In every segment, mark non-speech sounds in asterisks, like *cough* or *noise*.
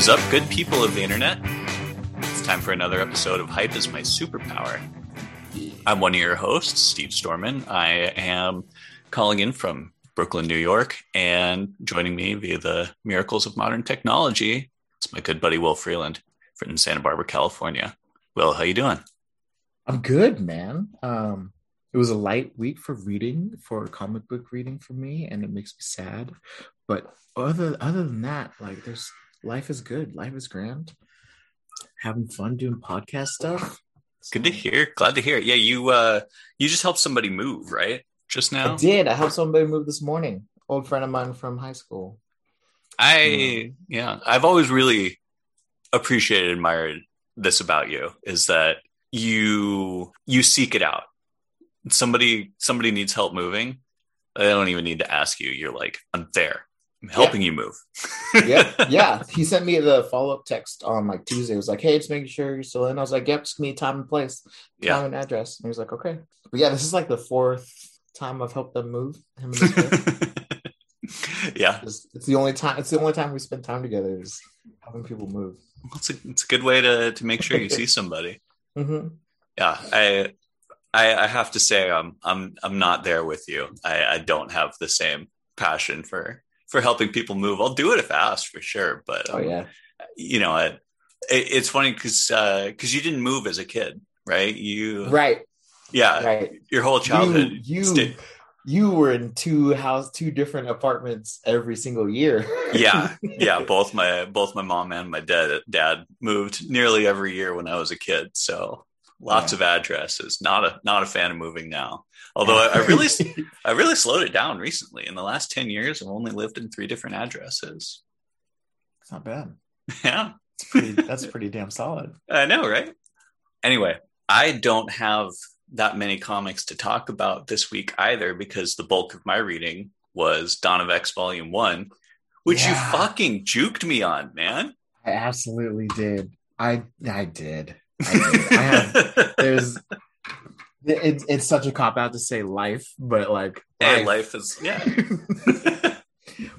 Is up, good people of the internet? It's time for another episode of Hype is My Superpower. I'm one of your hosts, Steve Storman. I am calling in from Brooklyn, New York, and joining me via the miracles of modern technology, it's my good buddy Will Freeland from Santa Barbara, California. Will, how you doing? I'm good, man. Um, it was a light week for reading, for comic book reading for me, and it makes me sad. But other other than that, like there's life is good. Life is grand. Having fun doing podcast stuff. Good to hear. Glad to hear it. Yeah, you uh you just helped somebody move, right? Just now? I did. I helped somebody move this morning. Old friend of mine from high school. I yeah, I've always really appreciated admired this about you is that you you seek it out. Somebody somebody needs help moving. They don't even need to ask you. You're like, I'm there. I'm helping yeah. you move. yeah, *laughs* Yeah. He sent me the follow up text on like Tuesday. It was like, hey, just making sure you're still in. I was like, yep, just give me time and place, time yeah. and address. And he was like, okay. But yeah, this is like the fourth time I've helped them move. Him *laughs* yeah. It's, it's, the only time it's the only time we spend time together is helping people move. Well, it's a it's a good way to to make sure you see somebody. *laughs* mm-hmm. Yeah. I I, I have to say I'm I'm I'm not there with you. I, I don't have the same passion for for helping people move. I'll do it if asked for sure, but um, oh yeah, you know it, it it's funny because because uh, you didn't move as a kid, right? You right, yeah, right. Your whole childhood, you you, stayed... you were in two house, two different apartments every single year. yeah, *laughs* yeah. Both my both my mom and my dad dad moved nearly every year when I was a kid, so lots yeah. of addresses. Not a not a fan of moving now. Although I, I *laughs* really I really slowed it down recently. In the last ten years, I've only lived in three different addresses. It's not bad. *laughs* Yeah, pretty, that's pretty damn solid. *laughs* I know, right? Anyway, I don't have that many comics to talk about this week either because the bulk of my reading was Dawn of X Volume One, which yeah. you fucking juked me on, man. I absolutely did. I I did. I. I have *laughs* there's it's it's such a cop out to say life, but like hey, life, life is yeah. *laughs*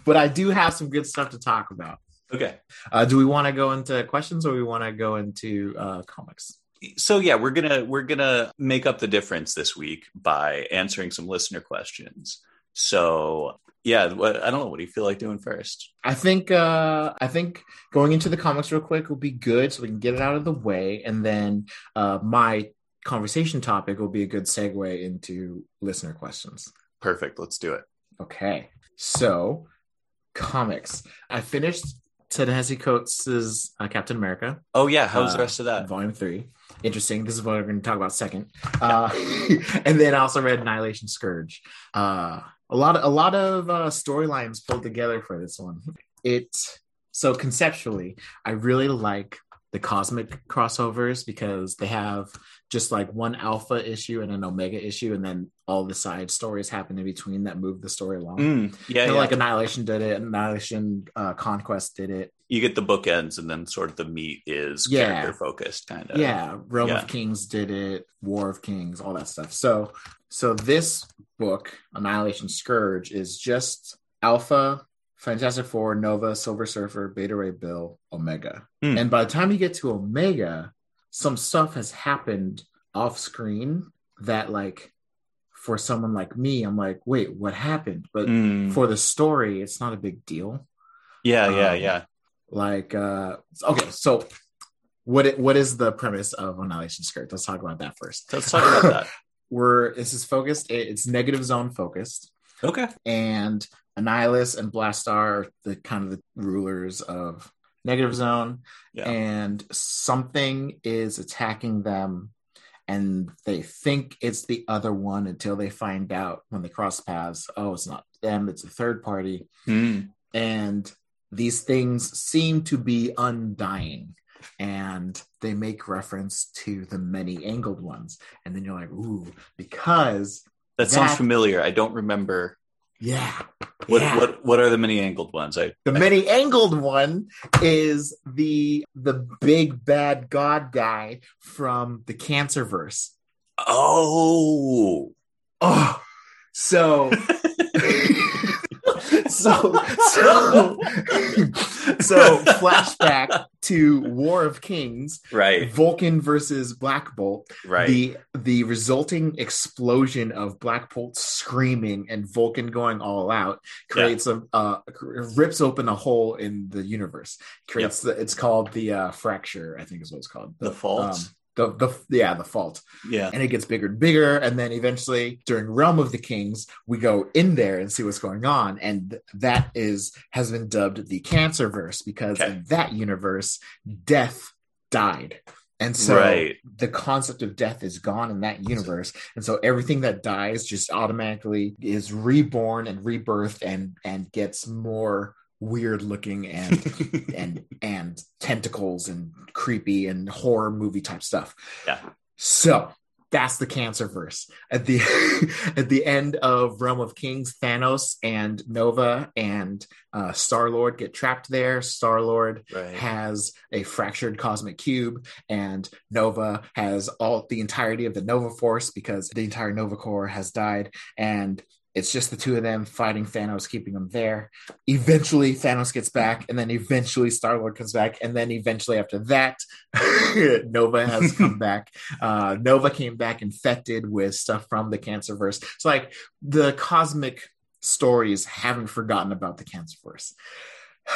but I do have some good stuff to talk about. Okay. Uh, do we want to go into questions or we want to go into uh, comics? So yeah, we're gonna we're gonna make up the difference this week by answering some listener questions. So yeah, what, I don't know. What do you feel like doing first? I think uh, I think going into the comics real quick will be good, so we can get it out of the way, and then uh, my conversation topic will be a good segue into listener questions. Perfect. Let's do it. Okay. So, comics. I finished Ta-Nehisi Coates' uh, Captain America. Oh, yeah. How was uh, the rest of that? Volume three. Interesting. This is what we're going to talk about second. Uh, *laughs* and then I also read Annihilation Scourge. Uh, a lot of a lot of uh, storylines pulled together for this one. It so conceptually, I really like the cosmic crossovers because they have just like one alpha issue and an omega issue and then all the side stories happen in between that move the story along mm, yeah, yeah, like annihilation did it annihilation uh, conquest did it you get the bookends and then sort of the meat is yeah. character focused kind of yeah realm yeah. of kings did it war of kings all that stuff so so this book annihilation scourge is just alpha Fantastic Four, Nova, Silver Surfer, Beta Ray Bill, Omega. Mm. And by the time you get to Omega, some stuff has happened off screen that like for someone like me, I'm like, wait, what happened? But mm. for the story, it's not a big deal. Yeah, um, yeah, yeah. Like uh okay, so what it, what is the premise of Annihilation Scourge? Let's talk about that first. Let's talk about that. *laughs* We're this is focused, it's negative zone focused. Okay. And Annihilus and Blastar are the kind of the rulers of Negative Zone, yeah. and something is attacking them, and they think it's the other one until they find out when they cross paths. Oh, it's not them; it's a third party, mm. and these things seem to be undying and they make reference to the many angled ones and then you're like ooh because that, that sounds familiar i don't remember yeah. What yeah. what what are the many angled ones? I the I, many angled one is the the big bad god guy from the Cancer Verse. Oh. Oh. So *laughs* so so *laughs* so flashback to War of Kings, right, Vulcan versus Black Bolt. right. The the resulting explosion of Black Bolt screaming and Vulcan going all out creates a uh, rips open a hole in the universe. Creates the it's called the uh, fracture, I think is what it's called. The fault? The, the yeah the fault yeah. and it gets bigger and bigger and then eventually during realm of the kings we go in there and see what's going on and that is has been dubbed the cancer verse because Okay. in that universe death died and so Right. the concept of death is gone in that universe and so everything that dies just automatically is reborn and rebirthed and and gets more weird looking and *laughs* and and tentacles and creepy and horror movie type stuff. Yeah. So that's the cancer verse. At the *laughs* at the end of Realm of Kings, Thanos and Nova and uh, Star Lord get trapped there. Star Lord right. has a fractured cosmic cube, and Nova has all the entirety of the Nova Force because the entire Nova Corps has died, and it's just the two of them fighting Thanos, keeping them there. Eventually, Thanos gets back, and then eventually Star Lord comes back, and then eventually after that, *laughs* Nova has *laughs* come back. Uh, Nova came back infected with stuff from the Cancerverse. So, like the cosmic stories haven't forgotten about the Cancerverse. *sighs*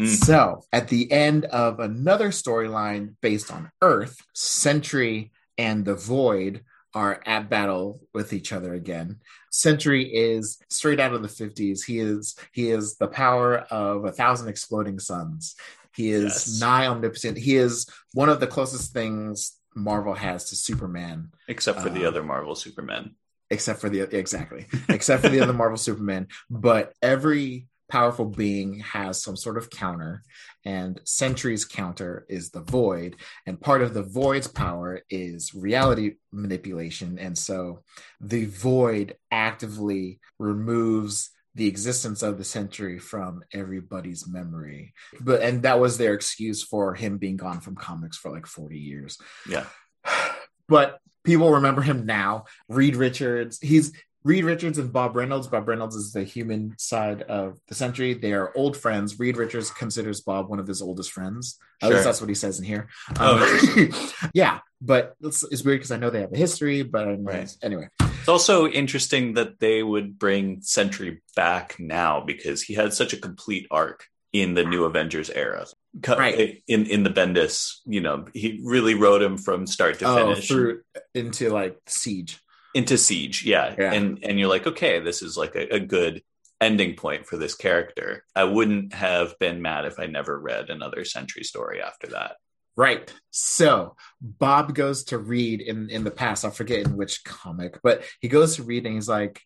Mm. So, at the end of another storyline based on Earth, Sentry and the Void are at battle with each other again. Sentry is straight out of the 50s. He is he is the power of a thousand exploding suns. He is Yes. nigh omnipotent. He is one of the closest things Marvel has to Superman Except for the Uh, other Marvel Superman. except for the exactly except for the other marvel superman but every powerful being has some sort of counter and sentry's counter is the void and part of the void's power is reality manipulation and so the void actively removes the existence of the sentry from everybody's memory but and that was their excuse for him being gone from comics for like 40 years Yeah. *sighs* but people remember him now. Reed Richards, he's Reed Richards and Bob Reynolds. Bob Reynolds is the human side of the Sentry. They are old friends. Reed Richards considers Bob one of his oldest friends. At Sure. least that's what he says in here. Oh, Um, *laughs* yeah, but it's, it's weird because I know they have a history. But Right. anyway, It's also interesting that they would bring Sentry back now because he had such a complete arc in the New Avengers era. Right. In in the Bendis, you know, he really wrote him from start to oh, finish through into like siege. Into Siege. Yeah. Yeah. And and you're like, okay, this is like a, a good ending point for this character. I wouldn't have been mad if I never read another Sentry story after that. Right. So Bob goes to Reed in in the past. I forget in which comic, but he goes to Reed and he's like,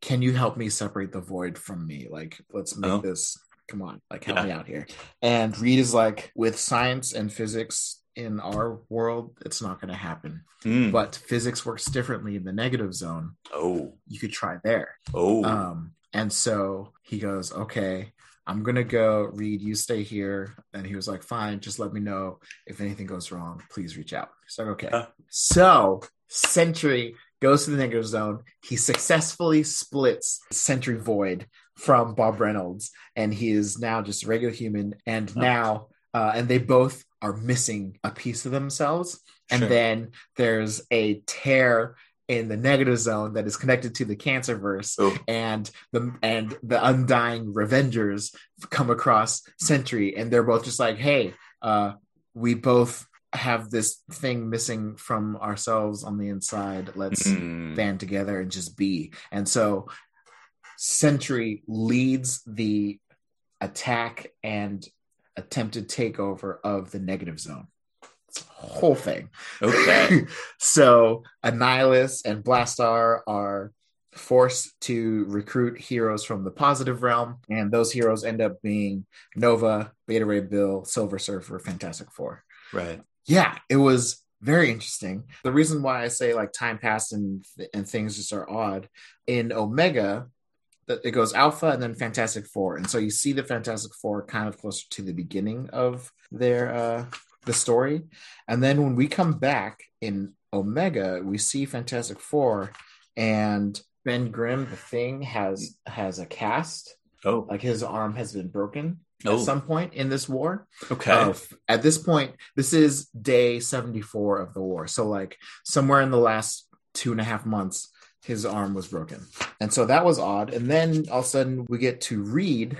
"Can you help me separate the void from me? Like, let's make Oh. this. Come on, like help Yeah. me out here." And Reed is like, "With science and physics in our world, it's not going to happen. Hmm. But physics works differently in the negative zone. Oh. You could try there." Oh. Um, and so he goes, okay, I'm gonna go. Reed, you stay here. And he was like, fine, just let me know if anything goes wrong. Please reach out. He's like, okay. So Sentry goes to the negative zone. He successfully splits Sentry Void from Bob Reynolds, and he is now just a regular human. And now, uh, and they both are missing a piece of themselves. And Sure. then there's a tear in the negative zone that is connected to the cancer verse Oh. and the and the undying revengers come across sentry and they're both just like hey uh we both have this thing missing from ourselves on the inside let's Hmm. band together and just be and so sentry leads the attack and attempted takeover of the negative zone It's a whole thing Okay. *laughs* so Annihilus and Blastar are forced to recruit heroes from the positive realm, and those heroes end up being Nova, Beta Ray Bill, Silver Surfer, Fantastic Four. Right. Yeah, it was very interesting. The reason why I say like time passed and and things just are odd in Omega. It goes Alpha and then Fantastic Four, and so you see the Fantastic Four kind of closer to the beginning of their uh, the story, and then when we come back in Omega, we see Fantastic Four, and Ben Grimm, the Thing, has has a cast Oh, Like his arm has been broken Oh. at some point in this war. okay. Uh, at this point, this is day 74 of the war. So, like, somewhere in the last two and a half months, his arm was broken. And so that was odd. And then all of a sudden, we get to Reed,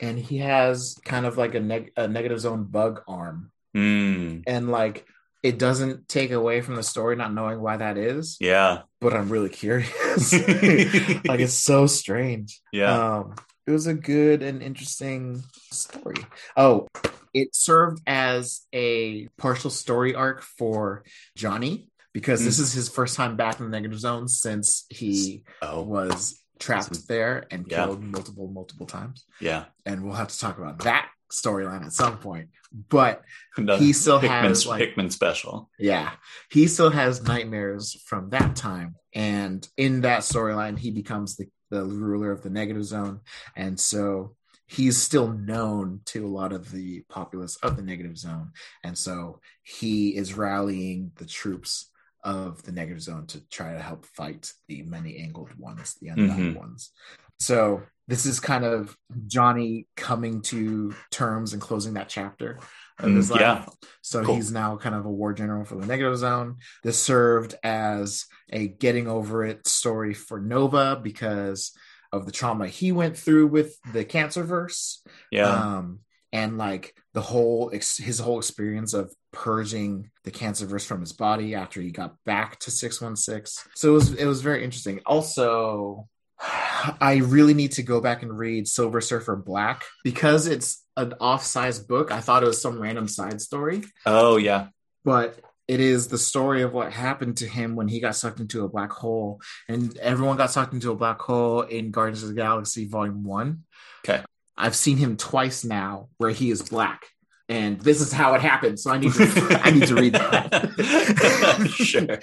and he has kind of like a, neg- a negative zone bug arm. Hmm. And, like, it doesn't take away from the story not knowing why that is, Yeah. but I'm really curious. *laughs* like, it's so strange. Yeah. Um, it was a good and interesting story. Oh, it served as a partial story arc for Johnny because this hmm. is his first time back in the negative zone since he oh, was trapped there and Yeah. killed multiple, multiple times. yeah. And we'll have to talk about that storyline at some point. But *laughs* The He still Hickman, has, like- Hickman special. yeah, he still has nightmares from that time. And in that storyline, he becomes the, the ruler of the negative zone. And so he's still known to a lot of the populace of the negative zone. And so he is rallying the troops of the negative zone to try to help fight the many angled ones, the unbound Mhm. ones. So this is kind of Johnny coming to terms and closing that chapter of his Mm, life. yeah. So Cool. he's now kind of a war general for the negative zone. This served as a getting over it story for Nova because of the trauma he went through with the cancer verse. Yeah. Um, and like the whole ex- his whole experience of purging the cancer verse from his body after he got back to 616. So it was it was very interesting. Also, I really need to go back and read Silver Surfer Black because it's an off-size book. I thought it was some random side story, oh, yeah. but it is the story of what happened to him when he got sucked into a black hole, and everyone got sucked into a black hole in Guardians of the Galaxy Volume One. Okay. I've seen him twice now where he is black, and this is how it happened. So I need to I need to read that. *laughs* sure.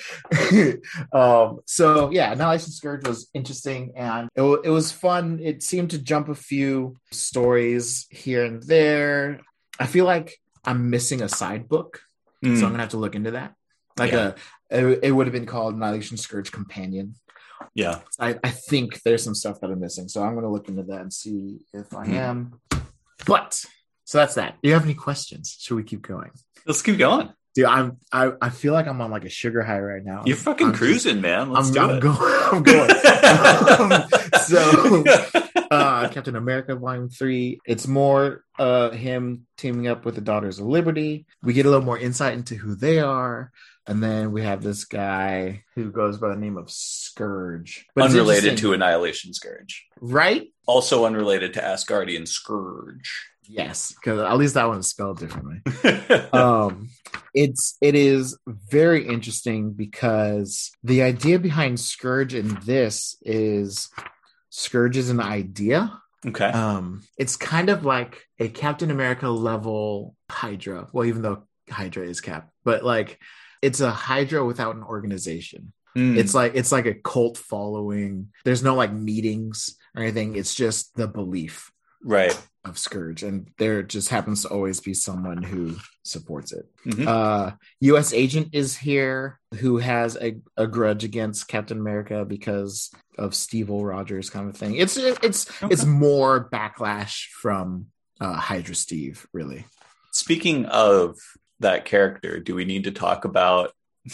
*laughs* um, so yeah, Annihilation Scourge was interesting and it, it was fun. It seemed to jump a few stories here and there. I feel like I'm missing a side book, so I'm Mm, gonna have to look into that. Like Yeah. a, it, it would have been called Annihilation Scourge Companion. Yeah. I, I think there's some stuff that I'm missing, so I'm gonna look into that and see if I Mhm. am. But so that's that. Do you have any questions? Should we keep going? Let's keep going. Dude, I'm I, I feel like I'm on like a sugar high right now. You're fucking I'm just- cruising, man. Let's I'm, do I'm it. going. I'm going. *laughs* Um, *laughs* so, uh, Captain America Volume Three. It's more uh him teaming up with the Daughters of Liberty. We get a little more insight into who they are, and then we have this guy who goes by the name of Scourge, But unrelated to Annihilation Scourge. right? Also unrelated to Asgardian Scourge. Yes, because at least that one is spelled differently. *laughs* um it's it is very interesting because the idea behind scourge in this is scourge is an idea okay. um it's kind of like a captain america level hydra well even though hydra is cap but like it's a hydra without an organization Mm, it's like it's like a cult following there's no like meetings or anything it's just the belief right. of scourge and there just happens to always be someone who supports it Mhm. uh US agent is here who has a, a grudge against Captain America because of Steve O. Rogers kind of thing. It's it's Okay. it's more backlash from uh Hydra Steve, really. Speaking of that character, do we need to talk about? *laughs*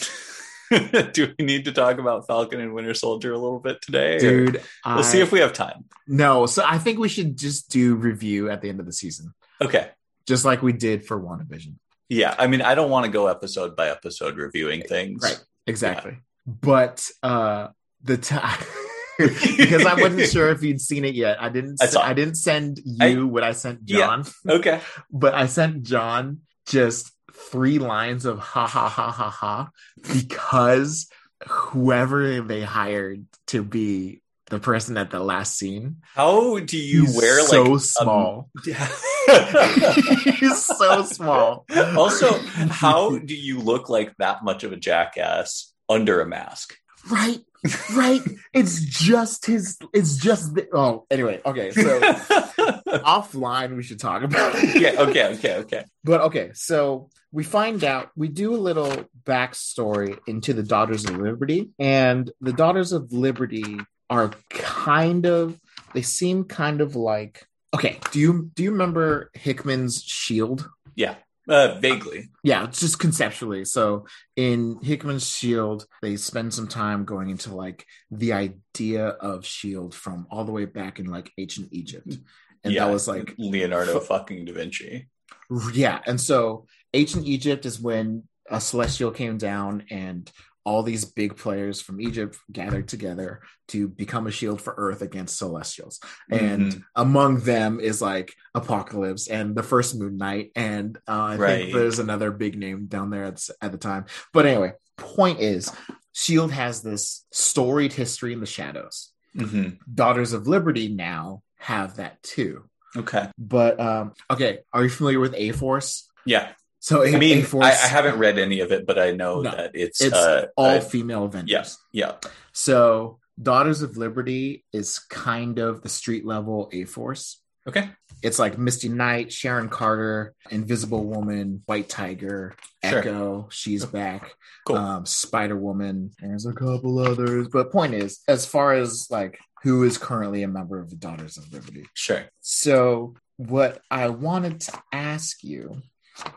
do we need to talk about Falcon and Winter Soldier a little bit today? or- Dude, we'll see if we have time. No, so I think we should just do review at the end of the season, Okay. just like we did for WandaVision. Yeah. I mean, I don't want to go episode by episode reviewing things. Right. Exactly. But uh the time *laughs* because I wasn't *laughs* sure if you'd seen it yet. I didn't I s- saw it. I didn't send you I- what I sent Yeah. John. Okay. but I sent John just three lines of ha ha ha ha ha because whoever they hired to be the person at the last scene, How do you he's wear like so small. Yeah. *laughs* he's so small. also, how *laughs* do you look like that much of a jackass under a mask? right, right. It's just his. It's just. The, oh, anyway. Okay, so *laughs* offline we should talk about it. yeah. Okay. Okay. Okay. But okay, so we find out we do a little backstory into the Daughters of Liberty, and the Daughters of Liberty are kind of they seem kind of like okay. Do you do you remember Hickman's shield? Yeah. Uh, vaguely. Yeah, just conceptually. So in Hickman's Shield, they spend some time going into like the idea of Shield from all the way back in like ancient Egypt, and yeah, that was like Leonardo fucking Da Vinci. yeah. And so ancient Egypt is when a celestial came down and all these big players from Egypt gathered together to become a shield for Earth against celestials. And Mhm. among them is like Apocalypse and the first Moon Knight. And uh, I Right. think there's another big name down there at, at the time. But anyway, point is, Shield has this storied history in the shadows. hmm Daughters of Liberty now have that too. Okay. But um, okay, are you familiar with A Force? Yeah. So I mean, I, I haven't read any of it, but I know No, that it's, it's uh, all uh, female Avengers. yeah. Yeah. So Daughters of Liberty is kind of the street level A Force. Okay. It's like Misty Knight, Sharon Carter, Invisible Woman, White Tiger, Sure. Echo, she's back, Cool. um, Spider Woman. There's a couple others, but point is, as far as like who is currently a member of the Daughters of Liberty. sure. So, what I wanted to ask you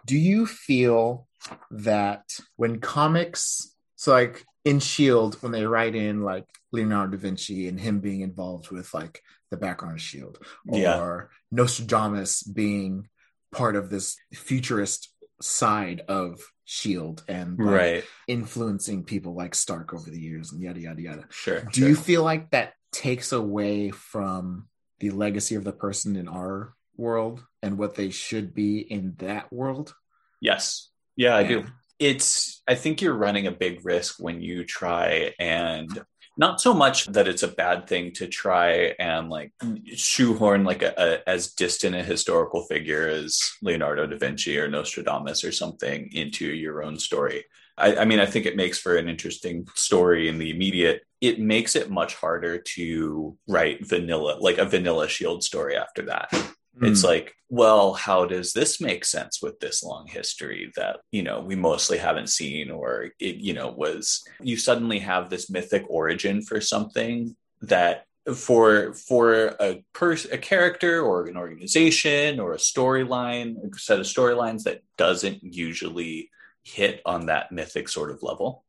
do you feel that when comics, so like in S.H.I.E.L.D., when they write in like Leonardo da Vinci and him being involved with like the background of S.H.I.E.L.D., or Yeah. Nostradamus being part of this futurist side of S.H.I.E.L.D. and like, Right. influencing people like Stark over the years and yada, yada, yada. Sure. Do sure. you feel like that takes away from the legacy of the person in our world and what they should be in that world? Yes. Yeah, I do. It's, I think you're running a big risk when you try and not so much that it's a bad thing to try and like shoehorn like a, a as distant a historical figure as Leonardo da Vinci or Nostradamus or something into your own story. I, I mean, I think it makes for an interesting story in the immediate. It makes it much harder to write vanilla, like a vanilla shield story after that. Hmm. It's like, well, how does this make sense with this long history that, you know, we mostly haven't seen or it, you know, was you suddenly have this mythic origin for something that for for a person a character or an organization or a storyline, a set of storylines that doesn't usually hit on that mythic sort of level.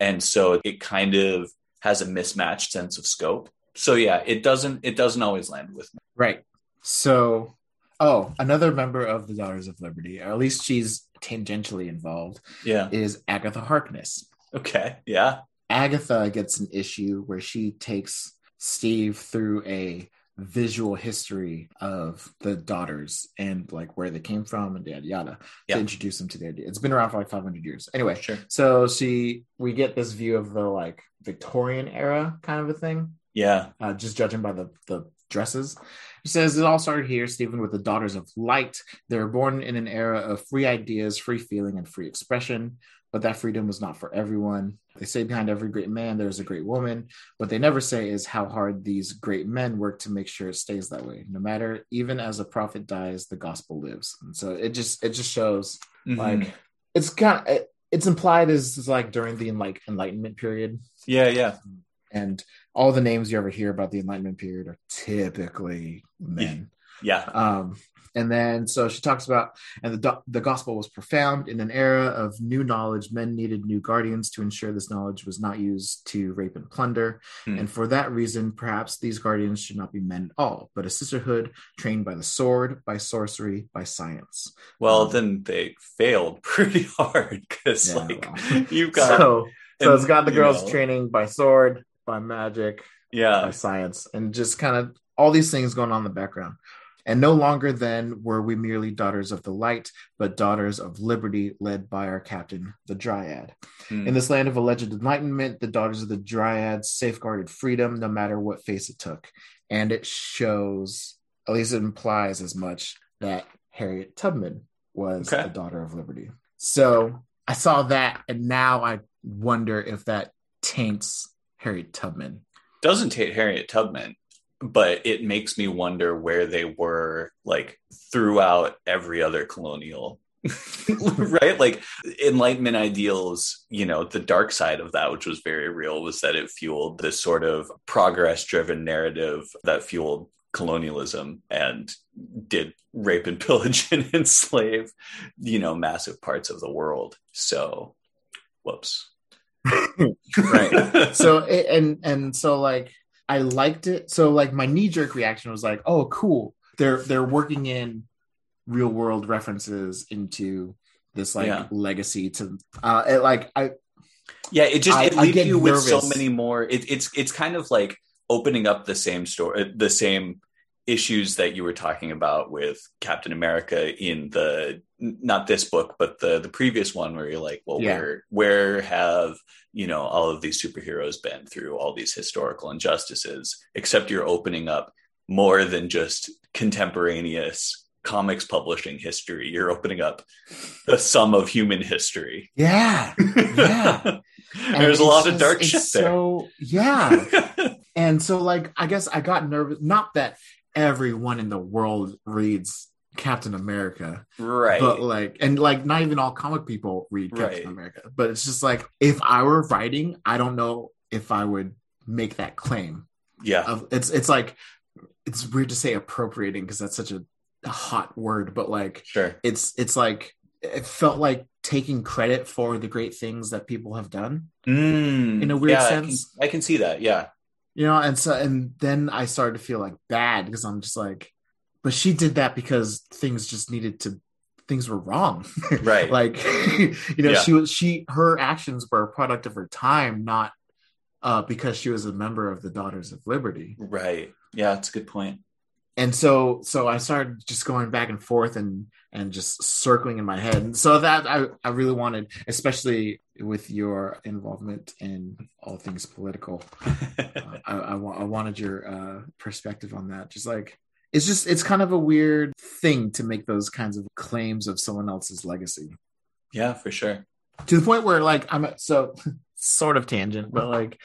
And so it kind of has a mismatched sense of scope. So yeah, it doesn't it doesn't always land with me. right. So, oh, another member of the Daughters of Liberty, or at least she's tangentially involved, Yeah. is Agatha Harkness. Okay. Yeah. Agatha gets an issue where she takes Steve through a visual history of the daughters and like where they came from and yada yada Yeah. to introduce them to the idea. It's been around for like 500 years. Anyway, Sure. so she we get this view of the like Victorian era kind of a thing, Yeah. uh, just judging by the the dresses. It says it all started here, Stephen, with the daughters of light. They were born in an era of free ideas, free feeling, and free expression. But that freedom was not for everyone. They say behind every great man there's a great woman. What they never say is how hard these great men work to make sure it stays that way. No matter, even as a prophet dies, the gospel lives. And so it just it just shows Mhm. like it's kind of it's implied as as, like during the like enlightenment period yeah, yeah. and all the names you ever hear about the enlightenment period are typically men Yeah. um and then so she talks about and the the gospel was profound in an era of new knowledge men needed new guardians to ensure this knowledge was not used to rape and plunder Hmm. and for that reason perhaps these guardians should not be men at all but a sisterhood trained by the sword by sorcery by science Well, Um, then they failed *laughs* pretty hard because, Yeah, like, well. you've *laughs* got, so so it's got the girls know, training by sword by magic yeah, by science and just kind of all these things going on in the background. And no longer then were we merely daughters of the light, but daughters of liberty, led by our captain, the Dryad. Hmm. In this land of alleged enlightenment, the daughters of the Dryads safeguarded freedom no matter what face it took. And it shows, at least it implies as much, that Harriet Tubman was Okay. the daughter of liberty. So I saw that, and now I wonder if that taints Harriet Tubman. Doesn't hate Harriet Tubman, but it makes me wonder where they were, like, throughout every other colonial *laughs* right? Like Enlightenment ideals, you know, the dark side of that, which was very real, was that it fueled this sort of progress driven narrative that fueled colonialism and did rape and pillage and *laughs* enslave, you know, massive parts of the world. So, whoops. Right. *laughs* So, and, and so like, I liked it. So like my knee jerk reaction was like, oh, cool. They're, they're working in real world references into this like yeah. legacy to uh it, like i yeah it just it leaves you with so many more it, it's it's kind of like opening up the same story the same issues that you were talking about with captain america in the not this book but the the previous one where you're like well yeah. where where have you know all of these superheroes been through all these historical injustices except you're opening up more than just contemporaneous comics publishing history. You're opening up the sum of human history. Yeah. Yeah. *laughs* There's a lot just, of dark shit there. So, yeah. *laughs* and so, like, I guess I got nervous. Not that everyone in the world reads Captain America. Right. But like and like not even all comic people read Captain right. America. But it's just like if I were writing, I don't know if I would make that claim. Yeah. It's it's like it's weird to say appropriating because that's such a a hot word, but like sure. it's it's like it felt like taking credit for the great things that people have done mm, in a weird yeah, sense. I can, I can, see that, yeah. You know, and so and then I started to feel like bad because I'm just like, but she did that because things just needed to things were wrong. *laughs* Right. like *laughs* you know, yeah. she was she her actions were a product of her time, not uh because she was a member of the Daughters of Liberty. Right. Yeah, that's a good point and so so i started just going back and forth and and just circling in my head and so that i i really wanted especially with your involvement in all things political *laughs* uh, I, I, I, wanted your uh, perspective on that just like it's just it's kind of a weird thing to make those kinds of claims of someone else's legacy yeah for sure to the point where like i'm so *laughs* sort of tangent but like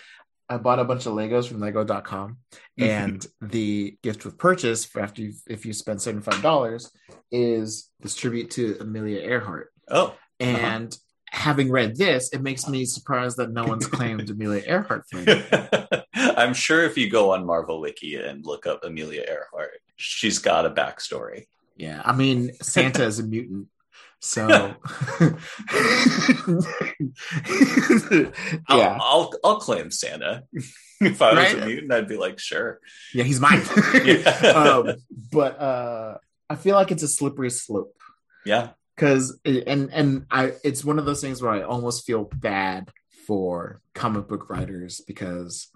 I bought a bunch of Legos from Lego.com, and the gift with purchase for after you, if you spend seventy five dollars is this tribute to Amelia Earhart. Oh, uh-huh. and uh-huh. having read this, it makes me surprised that no one's claimed *laughs* Amelia Earhart for *laughs* I'm sure if you go on Marvel Wiki and look up Amelia Earhart, she's got a backstory. Yeah, I mean Santa is a mutant, so *laughs* yeah, *laughs* I'll, I'll, I'll claim Santa. *laughs* if I was right? a mutant, I'd be like, sure. Yeah, he's mine. yeah. um, but uh, I feel like it's a slippery slope. Yeah, because and and I it's one of those things where I almost feel bad for comic book writers because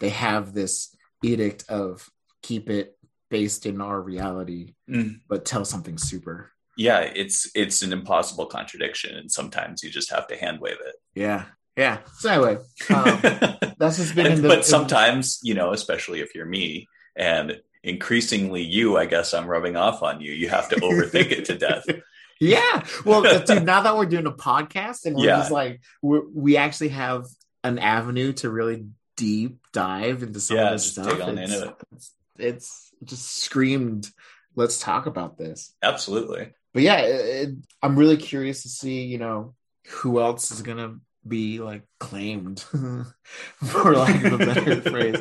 they have this edict of keep it based in our reality, mm. but tell something super yeah, it's it's an impossible contradiction, and sometimes you just have to hand wave it. Yeah, yeah. So anyway, um, *laughs* that's just been. and, the, but sometimes, you know, especially if you're me, and increasingly you, I guess I'm rubbing off on you. You have to overthink it to death. *laughs* Yeah. Well, *laughs* dude, now that we're doing a podcast and we're yeah. just like we we actually have an avenue to really deep dive into some yeah, of this stuff. It's, it. it's, it's just screamed. Let's talk about this. Absolutely but yeah, it, it, I'm really curious to see, you know, who else is gonna be like claimed, *laughs* for lack of a better *laughs* phrase.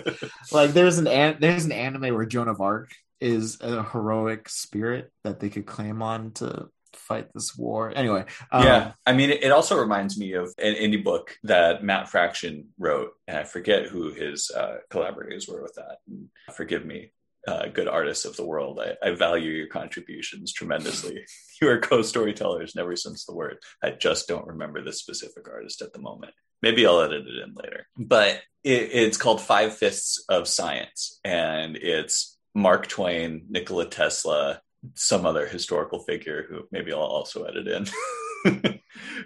Like there's an, an there's an anime where Joan of Arc is a heroic spirit that they could claim on to fight this war. Anyway, um, yeah, I mean, it, also reminds me of an indie book that Matt Fraction wrote, and I forget who his uh, collaborators were with that. Forgive me, uh, good artists of the world. I, I value your contributions tremendously. *laughs* you are co-storytellers never since the word. I just don't remember the specific artist at the moment. Maybe I'll edit it in later. But it, it's called Five Fists of Science, and it's Mark Twain, Nikola Tesla, some other historical figure who maybe I'll also edit in. *laughs*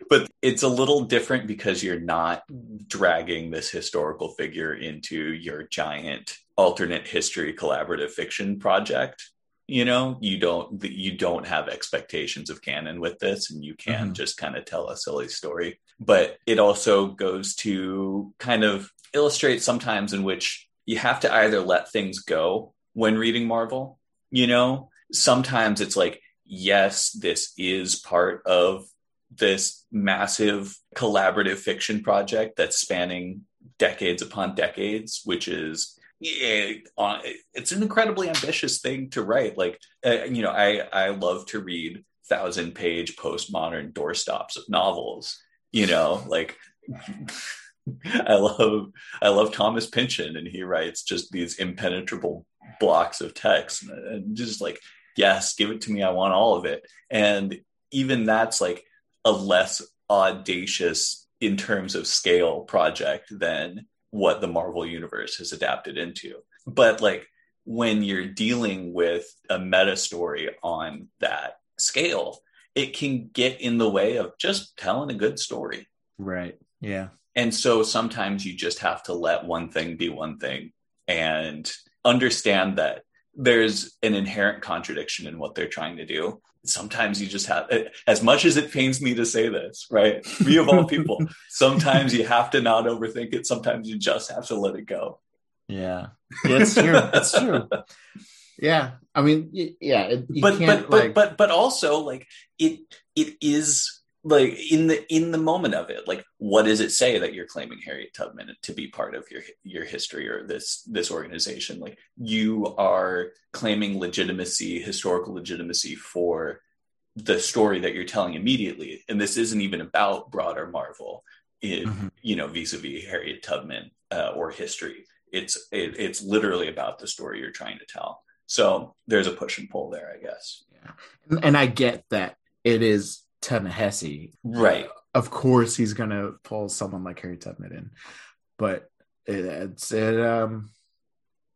but it's a little different because you're not dragging this historical figure into your giant alternate history collaborative fiction project you know you don't you don't have expectations of canon with this and you can mm-hmm. just kind of tell a silly story but it also goes to kind of illustrate sometimes in which you have to either let things go when reading marvel you know sometimes it's like yes, this is part of this massive collaborative fiction project that's spanning decades upon decades, which is it's an incredibly ambitious thing to write. Like, uh, you know, I I love to read thousand page postmodern doorstops of novels. You know, like *laughs* I love I love Thomas Pynchon, and he writes just these impenetrable blocks of text, and just like yes, give it to me, I want all of it. And even that's like a less audacious in terms of scale project than what the Marvel universe has adapted into. But like when you're dealing with a meta story on that scale, it can get in the way of just telling a good story. Right. Yeah. And so sometimes you just have to let one thing be one thing and understand that there's an inherent contradiction in what they're trying to do. Sometimes you just have, as much as it pains me to say this, right? *laughs* Me of all people, sometimes you have to not overthink it. Sometimes you just have to let it go. Yeah, it's true. It's true. Yeah, I mean, yeah, but but but like... but but also like it it is like in the in the moment of it like what does it say that you're claiming harriet tubman to be part of your your history or this this organization? Like you are claiming legitimacy historical legitimacy for the story that you're telling immediately. And this isn't even about broader marvel in mm-hmm. you know vis-a-vis harriet tubman uh, or history. It's it, it's literally about the story you're trying to tell. So there's a push and pull there i guess. Yeah. And i get that it is Ta-Nehisi, right? Of course, he's gonna pull someone like Harry Tubman in, but it, it's it. Um,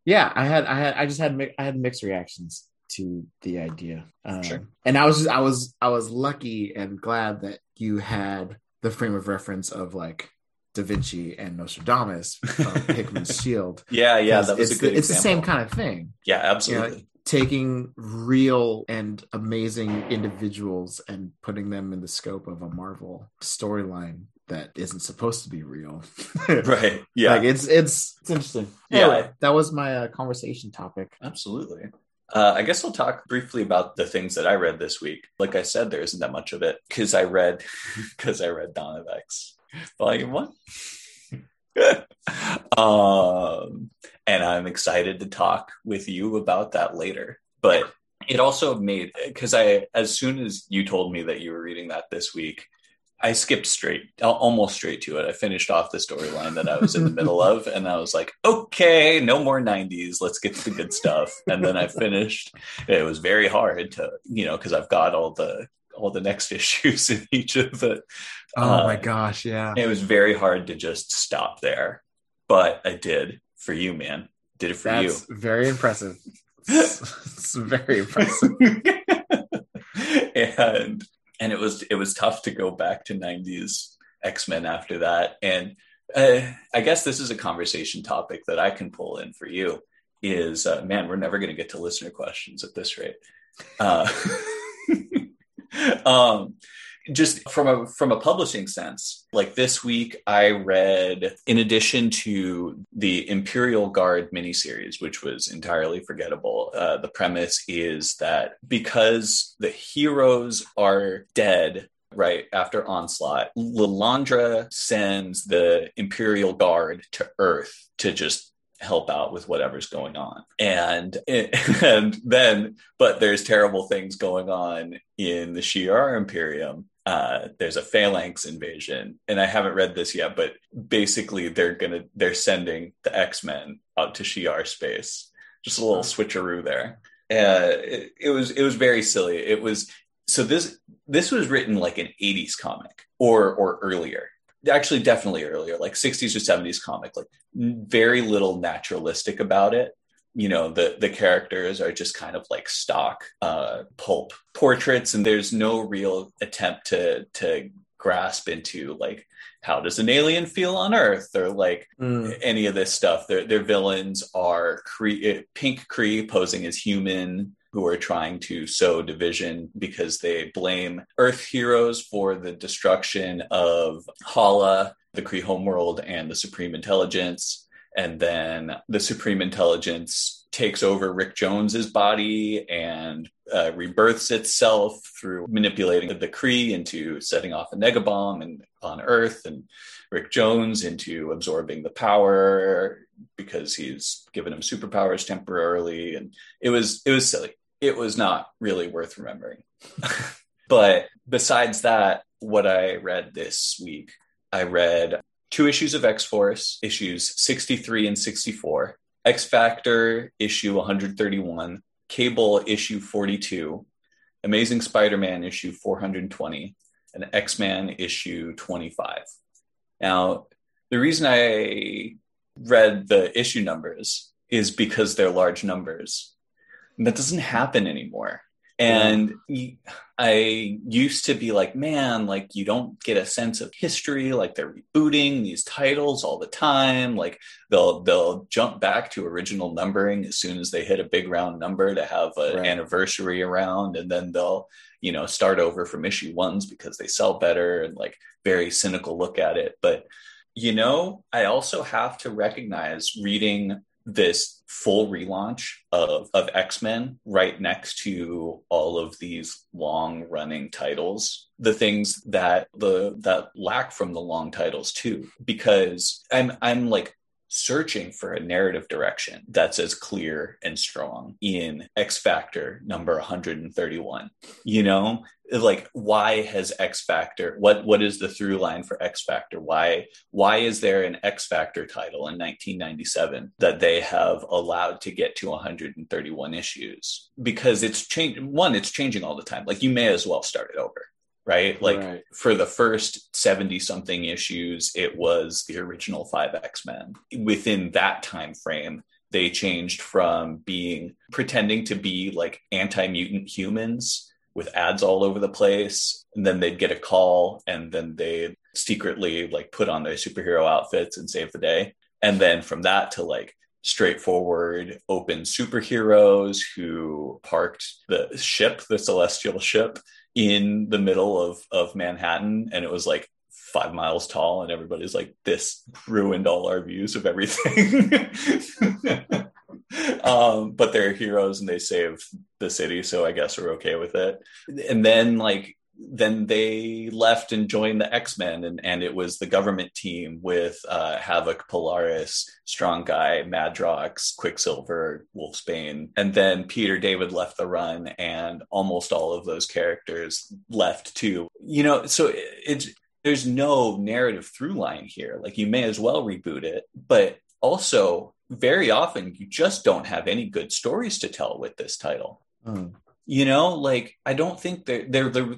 yeah, I had I had I just had I had mixed reactions to the idea, um, sure. and I was just, I was I was lucky and glad that you had the frame of reference of like Da Vinci and Nostradamus from *laughs* Hickman's Shield. Yeah, yeah, that was it's a good. The, it's the same kind of thing. Yeah, absolutely. You know, taking real and amazing individuals and putting them in the scope of a Marvel storyline that isn't supposed to be real. *laughs* right. Yeah. Like it's it's it's interesting. Anyway, yeah. that was my uh, conversation topic. Absolutely. Uh, I guess we'll talk briefly about the things that I read this week. Like I said, there isn't that much of it because I read *laughs* because I read Dawn of X, Volume One. *laughs* um, and I'm excited to talk with you about that later. But it also made because I, as soon as you told me that you were reading that this week, I skipped straight, almost straight to it. I finished off the storyline that I was in the middle of, and I was like, okay, no more 90s. Let's get to the good stuff. And then I finished. It was very hard to, you know, because I've got all the all the next *laughs* issues in each of the. Oh uh, my gosh! Yeah, it was very hard to just stop there, but I did for you, man. Did it for That's you. Very impressive. *laughs* it's very impressive. *laughs* and and it was it was tough to go back to 90s X-Men after that. And uh, I guess this is a conversation topic that I can pull in for you is uh, man, we're never going to get to listener questions at this rate. Uh, *laughs* um, just from a from a publishing sense like this week i read in addition to the imperial guard miniseries which was entirely forgettable uh, the premise is that because the heroes are dead right after onslaught lilandra sends the imperial guard to earth to just help out with whatever's going on. And *laughs* and then but there's terrible things going on in the shi'ar imperium uh, there's a phalanx invasion and i haven't read this yet but basically they're gonna they're sending the x-men out to shi'ar space. Just a little switcheroo there. Uh, it, it was it was very silly. It was so this this was written like an 80s comic or or earlier. Actually definitely earlier like 60s or 70s comic like very little naturalistic about it you know the the characters are just kind of like stock uh pulp portraits and there's no real attempt to to grasp into like how does an alien feel on earth or like mm. any of this stuff their their villains are Kree, pink Kree posing as human who are trying to sow division because they blame earth heroes for the destruction of Hala the Kree homeworld and the supreme intelligence and then the supreme intelligence takes over Rick Jones's body and uh, rebirths itself through manipulating the Kree into setting off a negabomb and on Earth, and Rick Jones into absorbing the power because he's given him superpowers temporarily, and it was it was silly. It was not really worth remembering. *laughs* but besides that, what I read this week, I read two issues of X Force, issues 63 and 64, X Factor issue 131, Cable issue 42, Amazing Spider Man issue 420, and X Man, issue 25. Now, the reason I read the issue numbers is because they're large numbers. And that doesn't happen anymore. And I used to be like, man, like you don't get a sense of history. Like they're rebooting these titles all the time. Like they'll they'll jump back to original numbering as soon as they hit a big round number to have an right. anniversary around, and then they'll you know start over from issue ones because they sell better and like very cynical look at it. But you know, I also have to recognize reading this full relaunch of, of x-men right next to all of these long running titles. The things that the that lack from the long titles too because i'm i'm like searching for a narrative direction that's as clear and strong in X Factor number 131. You know, like why has X Factor what what is the through line for X Factor? Why why is there an X Factor title in 1997 that they have allowed to get to 131 issues? Because it's changing one, it's changing all the time. Like you may as well start it over right? Like right. for the first 70 something issues, it was the original five X-Men. Within that time frame, they changed from being pretending to be like anti-mutant humans with ads all over the place. And then they'd get a call and then they'd secretly like put on their superhero outfits and save the day. And then from that to like straightforward open superheroes who parked the ship, the celestial ship, in the middle of of Manhattan, and it was like five miles tall, and everybody's like, "This ruined all our views of everything." *laughs* um, but they're heroes and they save the city, so I guess we're okay with it. And then like then they left and joined the X Men, and, and it was the government team with uh, Havoc, Polaris, Strong Guy, Madrox, Quicksilver, Wolfsbane, and then Peter David left the run, and almost all of those characters left too. You know, so it, it's there's no narrative through line here. Like you may as well reboot it, but also very often you just don't have any good stories to tell with this title. Mm you know like i don't think they're they're, they're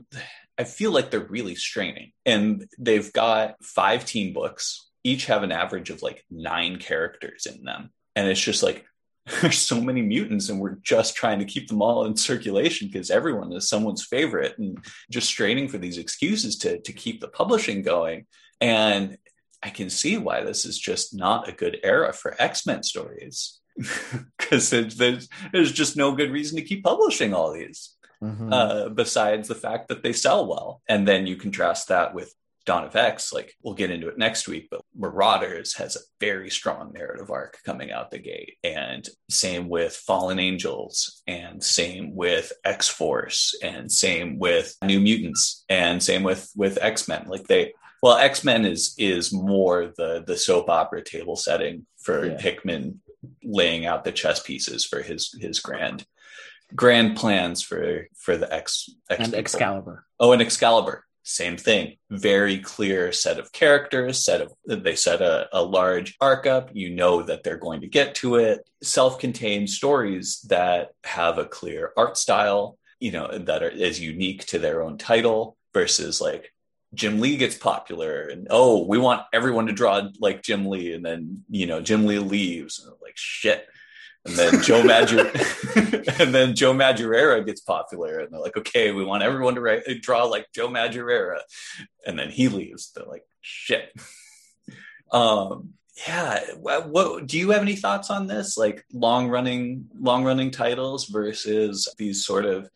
i feel like they're really straining and they've got five team books each have an average of like nine characters in them and it's just like *laughs* there's so many mutants and we're just trying to keep them all in circulation because everyone is someone's favorite and just straining for these excuses to to keep the publishing going and i can see why this is just not a good era for x-men stories *laughs* because there's, there's just no good reason to keep publishing all these mm-hmm. uh, besides the fact that they sell well and then you contrast that with Dawn of X, like we'll get into it next week, but Marauders has a very strong narrative arc coming out the gate. And same with Fallen Angels, and same with X Force, and same with New Mutants, and same with with X Men. Like they, well, X Men is is more the the soap opera table setting for yeah. Hickman laying out the chess pieces for his his grand grand plans for for the X, X and people. Excalibur. Oh, and Excalibur, same thing. Very clear set of characters. Set of they set a, a large arc up. You know that they're going to get to it. Self-contained stories that have a clear art style. You know that are as unique to their own title versus like Jim Lee gets popular and oh, we want everyone to draw like Jim Lee, and then you know Jim Lee leaves, and like shit. And then *laughs* Joe Madureira, *laughs* and then Joe Madureira gets popular, and they're like, okay, we want everyone to write, draw like Joe Madureira, and then he leaves. They're like, shit. *laughs* Um, yeah. What, what do you have any thoughts on this? Like long running, long running titles versus these sort of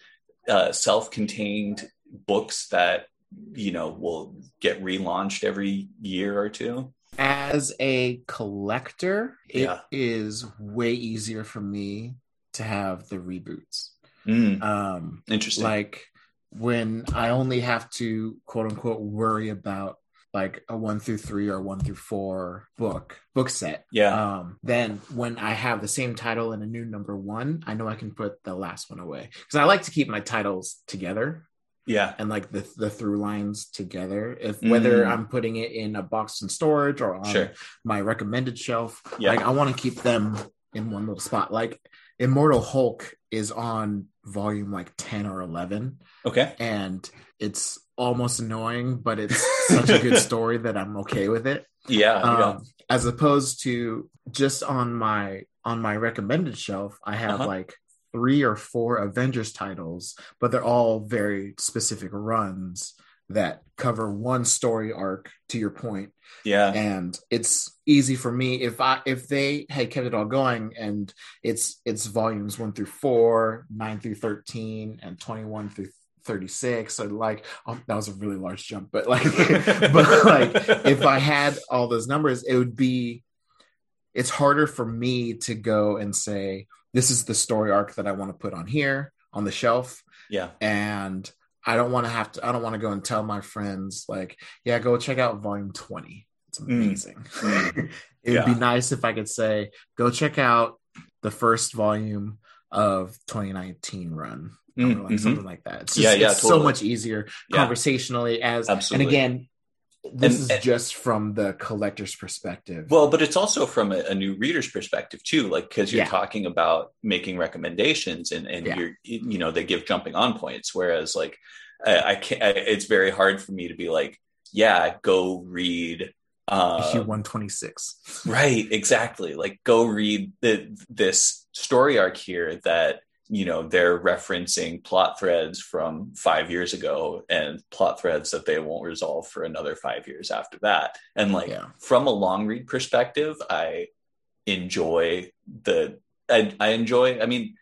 uh, self-contained books that you know will get relaunched every year or two As a collector, it Yeah. is way easier for me to have the reboots. Mm, Um, interesting. like when I only have to quote unquote worry about like a one through three or one through four book book set. yeah. Um, then when I have the same title and a new number one, I know I can put the last one away because I like to keep my titles together yeah. and like the the through lines together. If whether Mm. I'm putting it in a box in storage or on Sure. my recommended shelf, Yeah. like I want to keep them in one little spot. Like Immortal Hulk is on volume like 10 or 11 Okay. and it's almost annoying, but it's such a good *laughs* story that I'm okay with it. Yeah. yeah. Um, as opposed to just on my on my recommended shelf, I have Uh-huh. like three or four Avengers titles, but they're all very specific runs that cover one story arc to your point Yeah. and it's easy for me if i if they had kept it all going and it's it's volumes 1 through 4 9 through 13 and 21 through 36 so like um, that was a really large jump but like *laughs* but like if i had all those numbers it would be it's harder for me to go and say this is the story arc that i want to put on here on the shelf Yeah. and I don't want to have to. I don't want to go and tell my friends like, yeah, go check out volume twenty. It's amazing. Mm. *laughs* it would be nice if I could say, go check out the first volume of 2019 run, Mm, like mhm. something like that. It's just, Yeah, yeah, it's so much easier Yeah. conversationally as Absolutely. and again, this And- is and- just from the collector's perspective. Well, but it's also from a, a new reader's perspective too, like because you're Yeah. talking about making recommendations and and Yeah. you're you know they give jumping on points, whereas like I, I can't. I, it's very hard for me to be like, yeah, go read. uh, issue Uh, 126. right, exactly. Like go read the, this story arc here that you know they're referencing plot threads from five years ago and plot threads that they won't resolve for another five years after that and like Yeah. from a long read perspective i enjoy the I, I enjoy i mean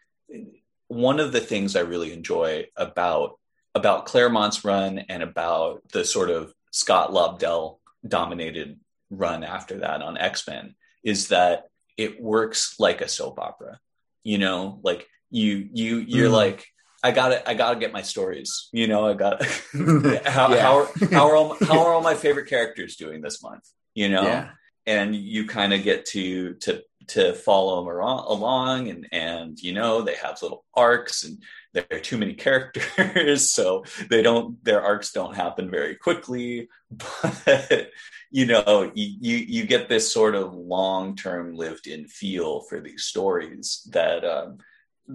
one of the things i really enjoy about about claremont's run and about the sort of scott lobdell dominated run after that on x-men is that it works like a soap opera you know like you you you're Mm. like i gotta i gotta get my stories you know i gotta *laughs* *laughs* how, Yeah. how, how are all how *laughs* are all my favorite characters doing this month you know Yeah. and you kind of get to to to follow them along and and you know they have little arcs and there are too many characters so they don't their arcs don't happen very quickly but you know you you, you get this sort of long-term lived in feel for these stories that um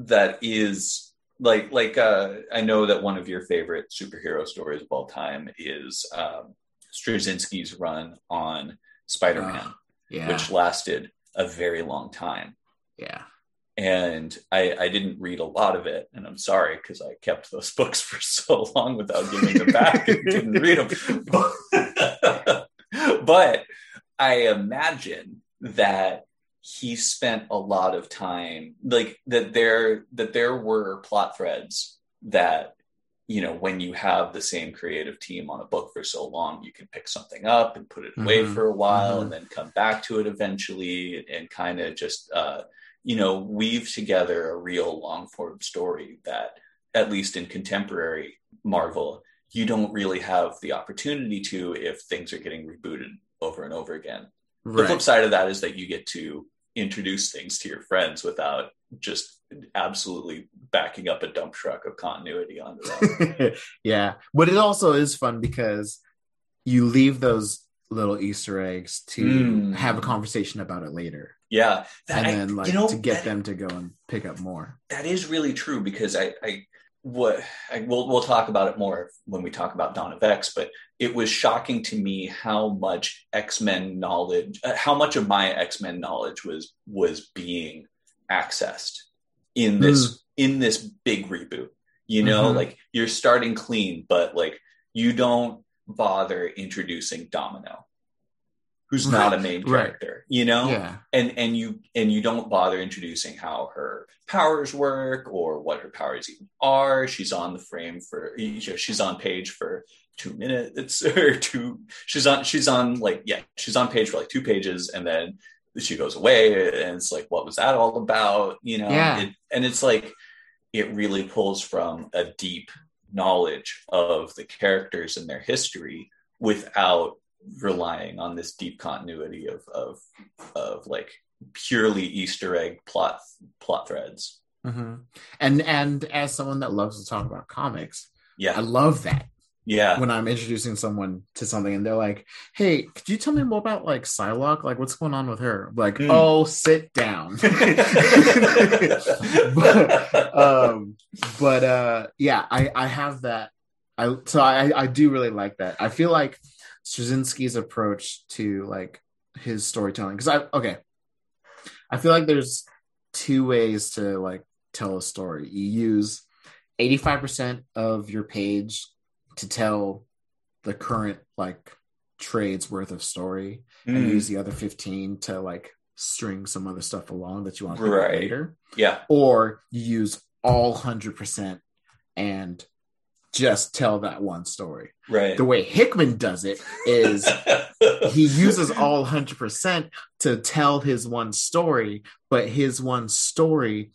that is like like uh i know that one of your favorite superhero stories of all time is um straczynski's run on spider-man Uh, yeah. which lasted a very long time yeah. and I, I didn't read a lot of it and i'm sorry because i kept those *laughs* books for so long without giving them back and didn't read them *laughs* but i imagine that he spent a lot of time like that there that there were plot threads that you know when you have the same creative team on a book for so long you can pick something up and put it away Mhm. for a while Mhm. and then come back to it eventually and kind of just uh you know weave together a real long form story that at least in contemporary marvel you don't really have the opportunity to if things are getting rebooted over and over again the flip side of that is that you get to introduce things to your friends without just absolutely backing up a dump truck of continuity onto them. *laughs* yeah, but it also is fun because you leave those little Easter eggs to Mm. have a conversation about it later, yeah, that, and then like you know, to get that- them to go and pick up more. that is really true because I, I what I, we'll we'll talk about it more when we talk about Dawn of X, but it was shocking to me how much X Men knowledge, uh, how much of my X Men knowledge was was being accessed in this in this big reboot. You know, Mhm. like you're starting clean, but like you don't bother introducing Domino. Who's not a main Right. character, you know? Yeah. and and you and you don't bother introducing how her powers work or what her powers even are she's on the frame for you know, she's on page for two minutes *laughs* or two she's on she's on like yeah she's on page for like two pages and then she goes away and it's like what was that all about you know Yeah. It- and it's like it really pulls from a deep knowledge of the characters and their history without relying on this deep continuity of of of like purely Easter egg plot plot threads. Mhm. And and as someone that loves to talk about comics, yeah, I love that yeah, when I'm introducing someone to something and they're like, "Hey, could you tell me more about like Psylocke? Like, what's going on with her?" Like, Mm. oh, sit down. *laughs* *laughs* but, um, but uh, yeah, I I have that. I so I I do really like that. I feel like Straczynski's approach to like his storytelling. Because I okay, I feel like there's two ways to like tell a story. You use 85% of your page to tell the current like trades worth of story and Mm, use the other 15 to like string some other stuff along that you want to Right. later. Yeah, or you use all 100% and just tell that one story. Right. the way hickman does it is *laughs* he uses all 100% to tell his one story but his one story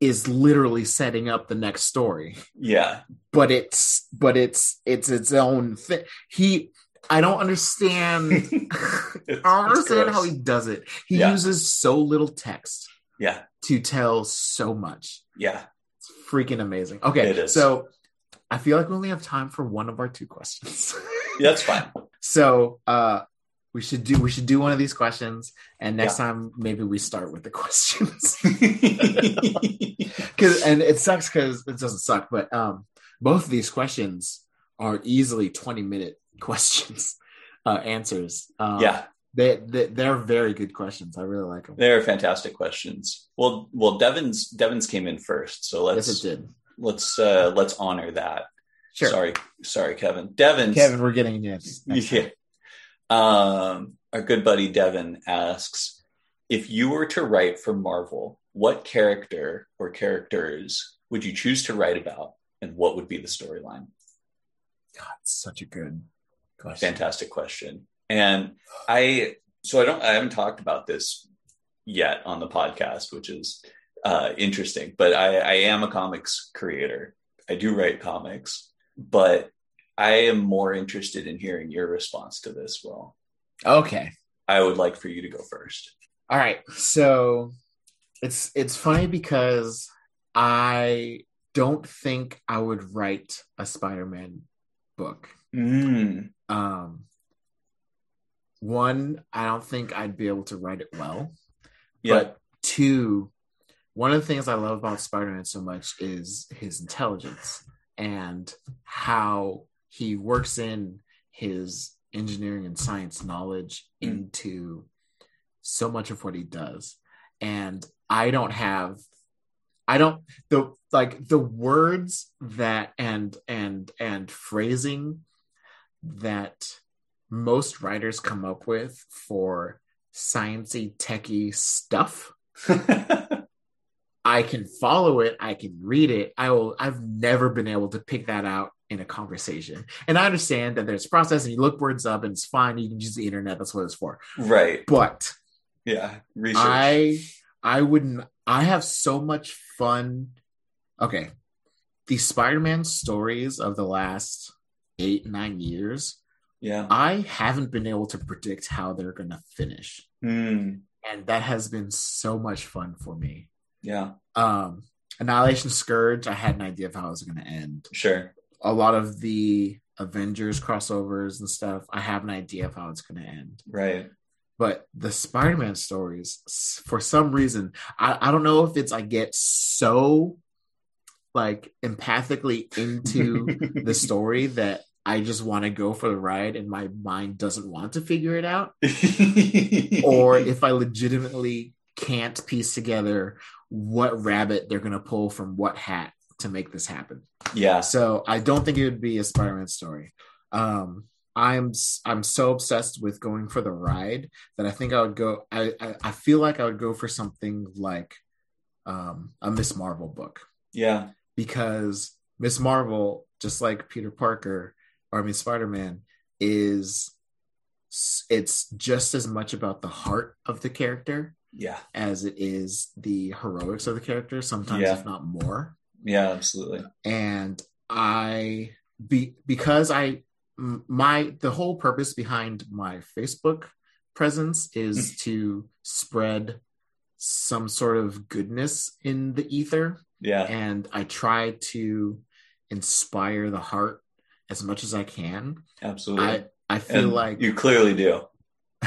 is literally setting up the next story. Yeah, but it's but it's it's its own thing he i don't understand. *laughs* I don't understand how he does it. He Yeah. uses so little text yeah, to tell so much. Yeah. it's freaking amazing. Okay It is. so i feel like we only have time for one of our two questions. *laughs* That's fine. so uh we should do we should do one of these questions and next time maybe we start with the questions. *laughs* Because and it sucks because it doesn't suck but um both of these questions are easily 20 minute *laughs* questions uh answers. Um yeah, they, they they're very good questions. I really like them they're fantastic questions. Well, well, Devin's Devin's came in first, so let's yes it did let's uh let's honor that. sure Sorry, sorry, Kevin. Devin. kevin we're getting you. *laughs* Yeah. Um, our good buddy Devin asks if you were to write for Marvel, what character or characters would you choose to write about, and what would be the storyline? God, such a good question Fantastic question. And I, so I don't, I haven't talked about this yet on the podcast, which is uh, interesting. But I, I am a comics creator. I do write comics, but I am more interested in hearing your response to this. Well, okay I would like for you to go first. All right. So it's it's funny because I don't think I would write a Spider-Man book. Mm, Um one, I don't think I'd be able to write it well. yeah. But two, one of the things I love about Spider-Man so much is his intelligence and how he works in his engineering and science knowledge Mm. into so much of what he does. And I don't have I don't the like the words that and and and phrasing that most writers come up with for sciencey techie stuff *laughs* I can follow it, I can read it. I will I've never been able to pick that out in a conversation. And I understand that there's process and you look words up and it's fine. You can use the internet, that's what it's for. right. But Yeah. Research. I I wouldn't I have so much fun. Okay. The Spider-Man stories of the last eight, nine years, yeah. I haven't been able to predict how they're gonna finish. Mm, And that has been so much fun for me. Yeah. um annihilation scourge i had an idea of how it was going to end Sure. a lot of the avengers crossovers and stuff i have an idea of how it's going to end Right. but the spider-man stories for some reason I, I don't know if it's i get so like empathically into *laughs* the story that i just want to go for the ride and my mind doesn't want to figure it out *laughs* or if I legitimately can't piece together what rabbit they're going to pull from what hat to make this happen. yeah. So I don't think it would be a Spider-Man story. Um, I'm I'm so obsessed with going for the ride that I think I would go. I I, I feel like I would go for something like um, a Miss Marvel book Yeah. because Miss Marvel, just like Peter Parker or I mean Spider Man, is it's just as much about the heart of the character Yeah. as it is the heroics of the character. Sometimes, Yeah. if not more Yeah. Absolutely. and I be because i my the whole purpose behind my Facebook presence is hmm. to spread some sort of goodness in the ether Yeah. and I try to inspire the heart as much as I can. Absolutely. I I feel and like you clearly do.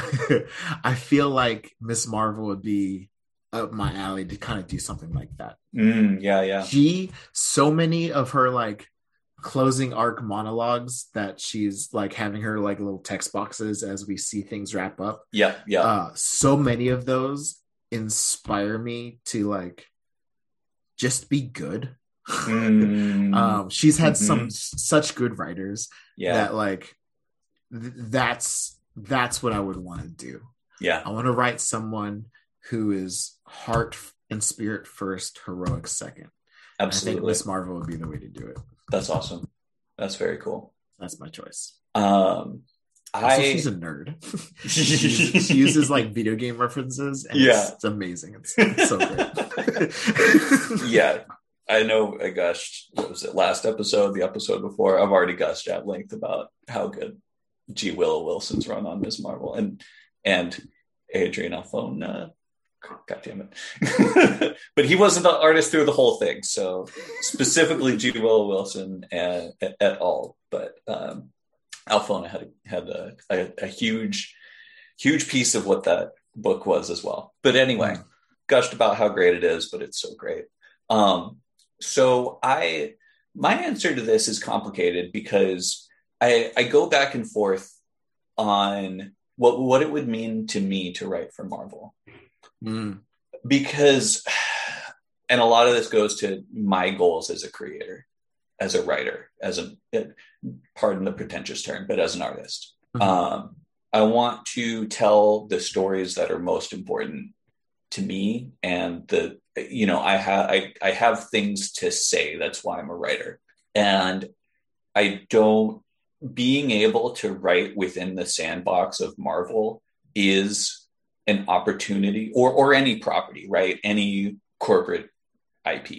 *laughs* I feel like Miss Marvel would be up my alley to kind of do something like that. Mm, yeah. Yeah. she so many of her like closing arc monologues that she's like having her like little text boxes as we see things wrap up Yeah. Yeah. uh so many of those inspire me to like just be good Mm, *laughs* um she's had some Mhm. s- such good writers yeah. that like th- that's that's what i would want to do yeah. i want to write someone who is heart and spirit first heroic second I think Absolutely. Miss Marvel would be the way to do it. That's awesome. That's very cool. That's my choice. Um, Also, I she's a nerd. *laughs* she, uses, she uses like video game references, and Yeah. it's, it's amazing. It's, it's so *laughs* great. yeah, I know. I gushed. What was it? Last episode, the episode before. I've already gushed at length about how good G. Willow Wilson's run on Miss Marvel and and Adrian. Uh, God damn it! *laughs* but he wasn't the artist through the whole thing. So specifically, G. Willow Wilson and, at all. But um, Alphona had a, had a, a, a huge huge piece of what that book was as well. But anyway, gushed about how great it is, but it's so great. Um, so I my answer to this is complicated because I I go back and forth on what what it would mean to me to write for Marvel. Mm, because and a lot of this goes to my goals as a creator as a writer as a pardon the pretentious term but as an artist. Mhm. um, i want to tell the stories that are most important to me and the you know i have I, I have things to say. That's why i'm a writer. And i don't being able to write within the sandbox of marvel is an opportunity or or any property right? Any corporate ip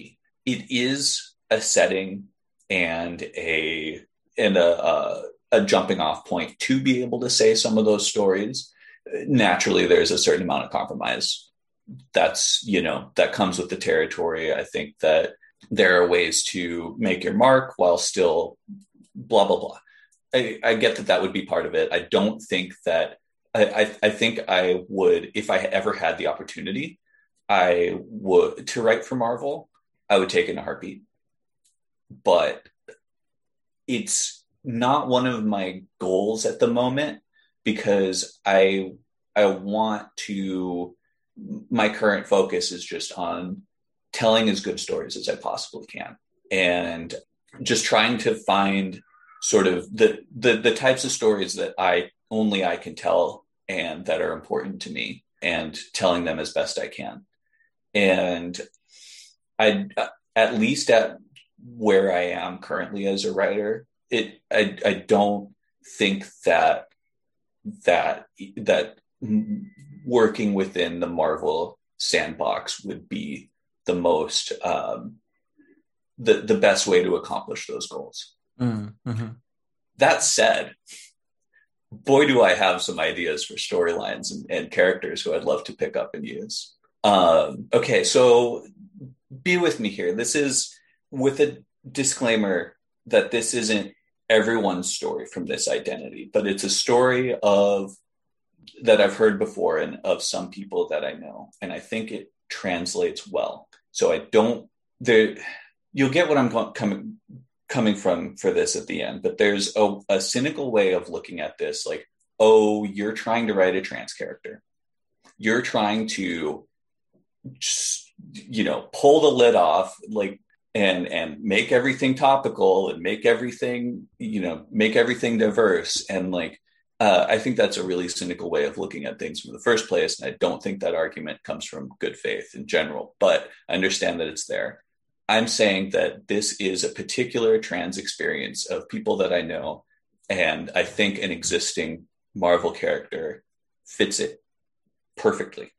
it is a setting and a and a, a a jumping off point to be able to say some of those stories. Naturally there's a certain amount of compromise. That's you know that comes with the territory. I think that there are ways to make your mark while still blah blah blah i, I get that that would be part of it i don't think that I, I, think I would, if I ever had the opportunity, I would to write for Marvel, I would take in a heartbeat. But it's not one of my goals at the moment because I I want to my current focus is just on telling as good stories as I possibly can and just trying to find sort of the the the types of stories that I only I can tell and that are important to me and telling them as best I can. And I at least at where I am currently as a writer, it I I don't think that that that working within the Marvel sandbox would be the most um, the the best way to accomplish those goals. Mm, mhm. That said, boy, do I have some ideas for storylines and, and characters who I'd love to pick up and use. Um, okay, so be with me here. This is with a disclaimer that this isn't everyone's story from this identity, but it's a story of that I've heard before and of some people that I know, and I think it translates well. So I don't there. You'll get what I'm go- coming coming from for this at the end, but there's a, a cynical way of looking at this, like, oh, you're trying to write a trans character, you're trying to, just, you know, pull the lid off, like and and make everything topical and make everything you know make everything diverse and like uh, I think that's a really cynical way of looking at things from the first place. And I don't think that argument comes from good faith in general, but I understand that it's there. I'm saying that this is a particular trans experience of people that I know. And I think an existing Marvel character fits it perfectly,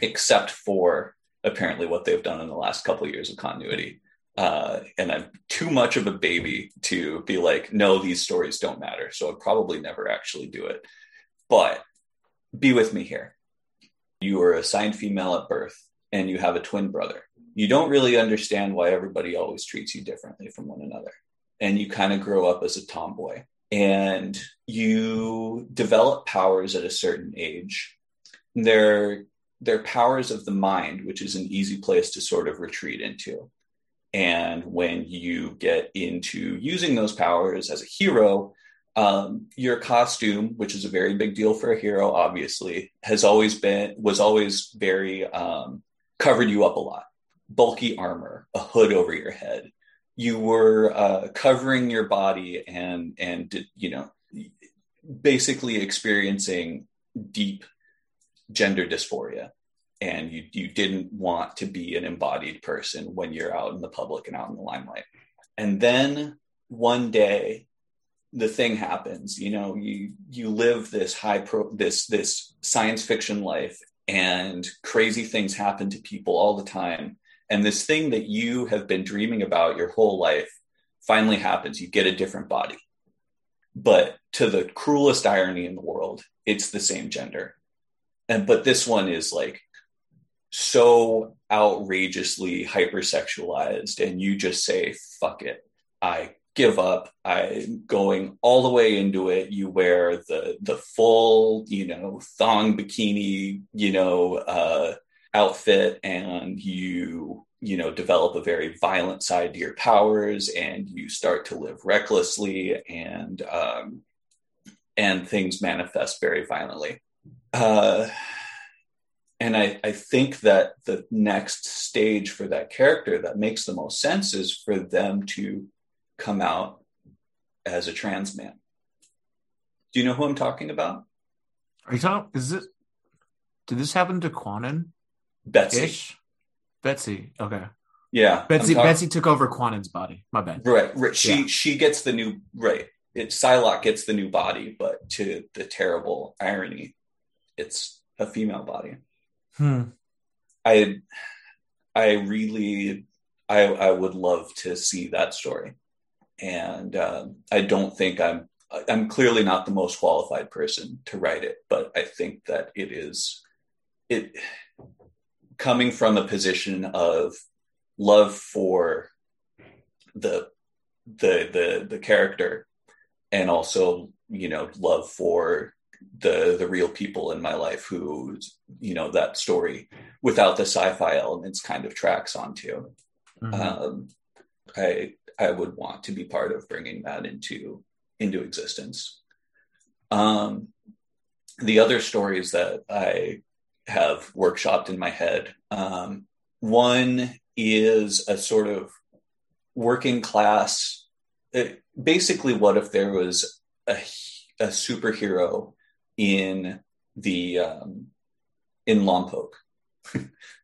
except for apparently what they've done in the last couple of years of continuity. Uh, and I'm too much of a baby to be like, no, these stories don't matter. So I'd probably never actually do it. But be with me here. You are assigned female at birth and you have a twin brother. You don't really understand why everybody always treats you differently from one another. And you kind of grow up as a tomboy and you develop powers at a certain age. They're, they're powers of the mind, which is an easy place to sort of retreat into and when you get into using those powers as a hero, um, your costume, which is a very big deal for a hero, obviously, has always been was always very um, covered you up a lot. Bulky armor, a hood over your head. You were uh, covering your body and and you know basically experiencing deep gender dysphoria. And you you didn't want to be an embodied person when you're out in the public and out in the limelight. And then one day the thing happens. You know you you live this high pro this this science fiction life and crazy things happen to people all the time and this thing that you have been dreaming about your whole life finally happens. You get a different body. But to the cruelest irony in the world it's the same gender. And but this one is like so outrageously hypersexualized and you just say fuck it. I give up. I'm going all the way into it. You wear the the full you know thong bikini you know uh outfit and you you know develop a very violent side to your powers and you start to live recklessly and um and things manifest very violently uh and I, I think that the next stage for that character that makes the most sense is for them to come out as a trans man. Do you know who I'm talking about? Are you talking? Is it? Did this happen to Kwannon? Betsy. Ish? Betsy. Okay. Yeah. Betsy. Talk- Betsy took over Kwannon's body. My bad. Right. right. She yeah. she gets the new right. It Psylocke gets the new body, but to the terrible irony, it's a female body. Hmm. I I really I I would love to see that story, and uh, I don't think I'm I'm clearly not the most qualified person to write it, but I think that it is it coming from a position of love for the the the the character and also you know love for the the real people in my life who you know that story without the sci-fi elements kind of tracks onto mm-hmm. um, i i would want to be part of bringing that into into existence um, the other stories that i have workshopped in my head. Um, one is a sort of working class it, basically what if there was a, a superhero in the um, in Lompoc, *laughs*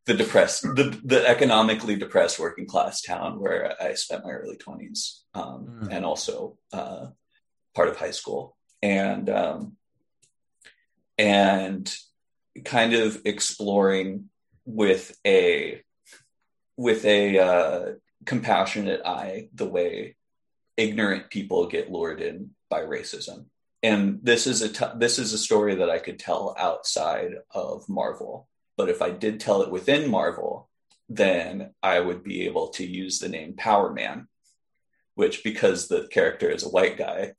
the depressed, the the economically depressed working class town where I spent my early twenties, um, mm. and also uh, part of high school, and um, and kind of exploring with a with a uh, compassionate eye the way ignorant people get lured in by racism and this is a t- this is a story that I could tell outside of Marvel. But if I did tell it within Marvel, then I would be able to use the name Power Man, which because the character is a white guy,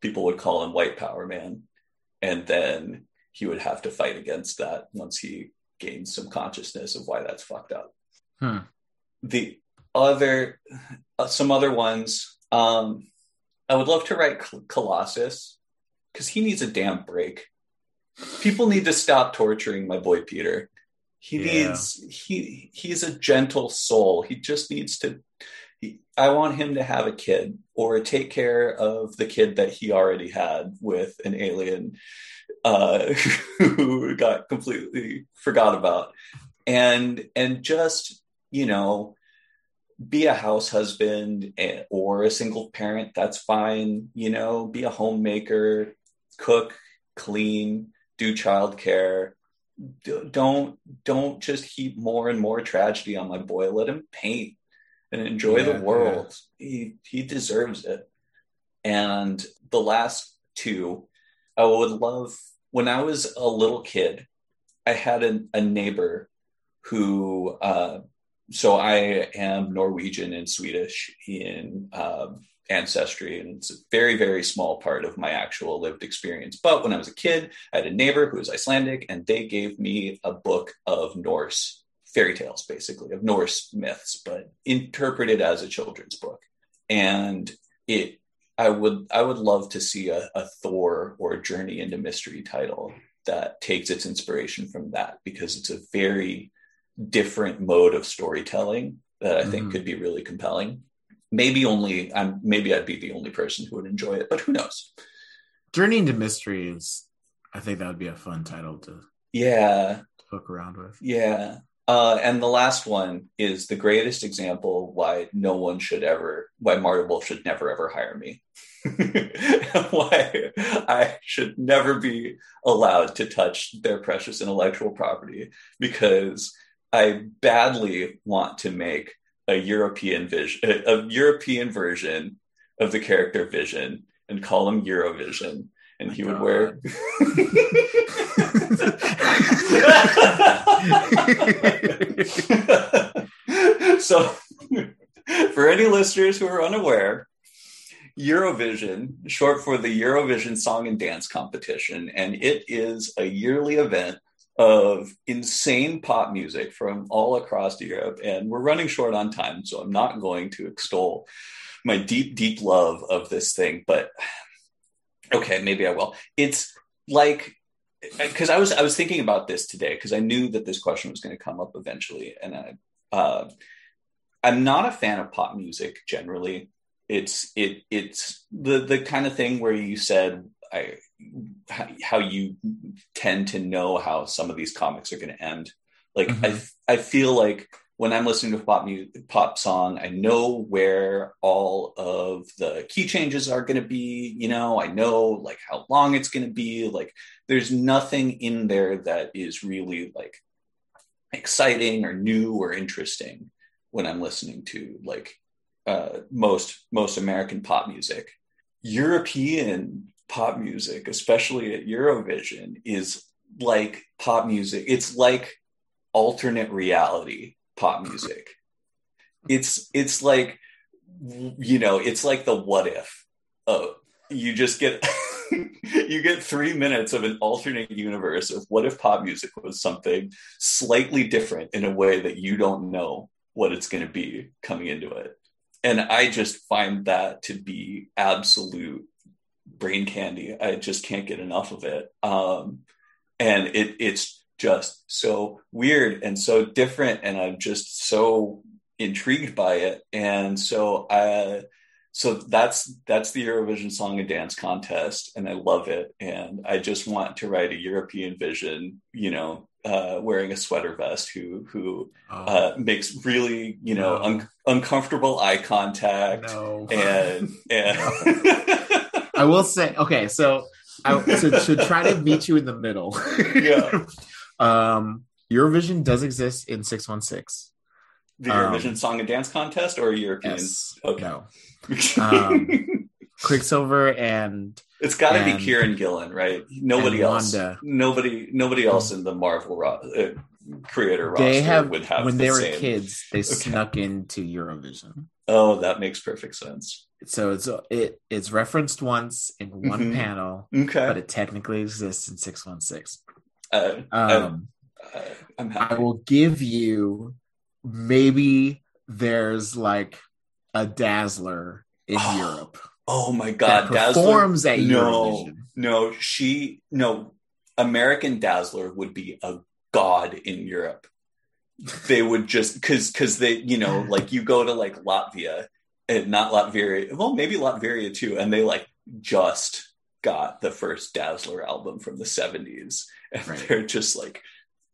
people would call him White Power Man, and then he would have to fight against that once he gains some consciousness of why that's fucked up. Hmm. The other, uh, some other ones. Um, I would love to write Colossus because he needs a damn break. People need to stop torturing my boy Peter. He yeah. needs he he's a gentle soul. He just needs to I want him to have a kid or take care of the kid that he already had with an alien uh, *laughs* who got completely forgot about, and and just you know be a house husband eh, or a single parent that's fine. You know be a homemaker cook clean do childcare. Don't don't just heap more and more tragedy on my boy. Let him paint and enjoy yeah, the world. Yeah. he he deserves it. And the last two i would love when i was a little kid i had a, a neighbor who uh, so i am norwegian and swedish in uh, ancestry and it's a very very small part of my actual lived experience. But when i was a kid i had a neighbor who was icelandic and they gave me a book of norse fairy tales basically of norse myths but interpreted as a children's book and it i would i would love to see a, a thor or a journey into mystery title that takes its inspiration from that because it's a very different mode of storytelling that i think mm-hmm. could be really compelling maybe only I'm maybe I'd be the only person who would enjoy it, but who knows? Journey into Mystery is I think that would be a fun title to yeah to hook around with. Yeah. Uh, and the last one is the greatest example why no one should ever, why Marvel should never ever hire me. *laughs* why I should never be allowed to touch their precious intellectual property because I badly want to make a European vision, a, European version of the character Vision, and call him Eurovision, and he would wear. *laughs* so, for any listeners who are unaware, Eurovision, short for the Eurovision Song and Dance Competition, and it is a yearly event of insane pop music from all across Europe. And we're running short on time, so I'm not going to extol my deep, deep love of this thing. But okay, maybe I will. It's like because I was I was thinking about this today because I knew that this question was going to come up eventually, and I uh, I'm not a fan of pop music generally. It's it it's the the kind of thing where you said I how you tend to know how some of these comics are going to end. Like mm-hmm. I I feel like when I'm listening to pop music, pop song, I know where all of the key changes are going to be. You know, I know like how long it's going to be. Like, there's nothing in there that is really like exciting or new or interesting when I'm listening to like uh, most most American pop music. European pop music, especially at Eurovision, is like pop music. It's like alternate reality pop music. It's it's like you know, it's like the what if. Oh, you just get *laughs* you get three minutes of an alternate universe of what if pop music was something slightly different in a way that you don't know what it's going to be coming into it. And I just find that to be absolute brain candy. I just can't get enough of it. Um, and it, it's just so weird and so different. And I'm just so intrigued by it. And so I, so that's that's the Eurovision Song and Dance Contest, and I love it. And I just want to write a European vision, you know, uh, wearing a sweater vest, who who oh. uh, makes really you know no. un- uncomfortable eye contact, no. and *laughs* and *laughs* I will say, okay, so I to, to try to meet you in the middle. yeah. *laughs* Um, Eurovision does exist in six one six. The Eurovision um, Song and Dance Contest or European? Yes. Okay. No. *laughs* Um, Quicksilver and it's got to be Kieron Gillen, right? Nobody else. Wanda. Nobody. Nobody else in the Marvel ro- uh, creator roster they have, would have. When the they were same. kids, they okay. snuck into Eurovision. Oh, that makes perfect sense. So it's it it's referenced once in one mm-hmm. panel, okay, but it technically exists in six one six. Uh, um, uh, I'm. I will give you maybe there's like a Dazzler in oh, *gasps* Europe. Oh my god, that performs Dazzler, at no, Eurovision. No, she no American Dazzler would be a god in Europe. they would just because because they you know *sighs* like you go to like Latvia and not Latvia well maybe Latvia too and they like just got the first Dazzler album from the 70s and right. they're just like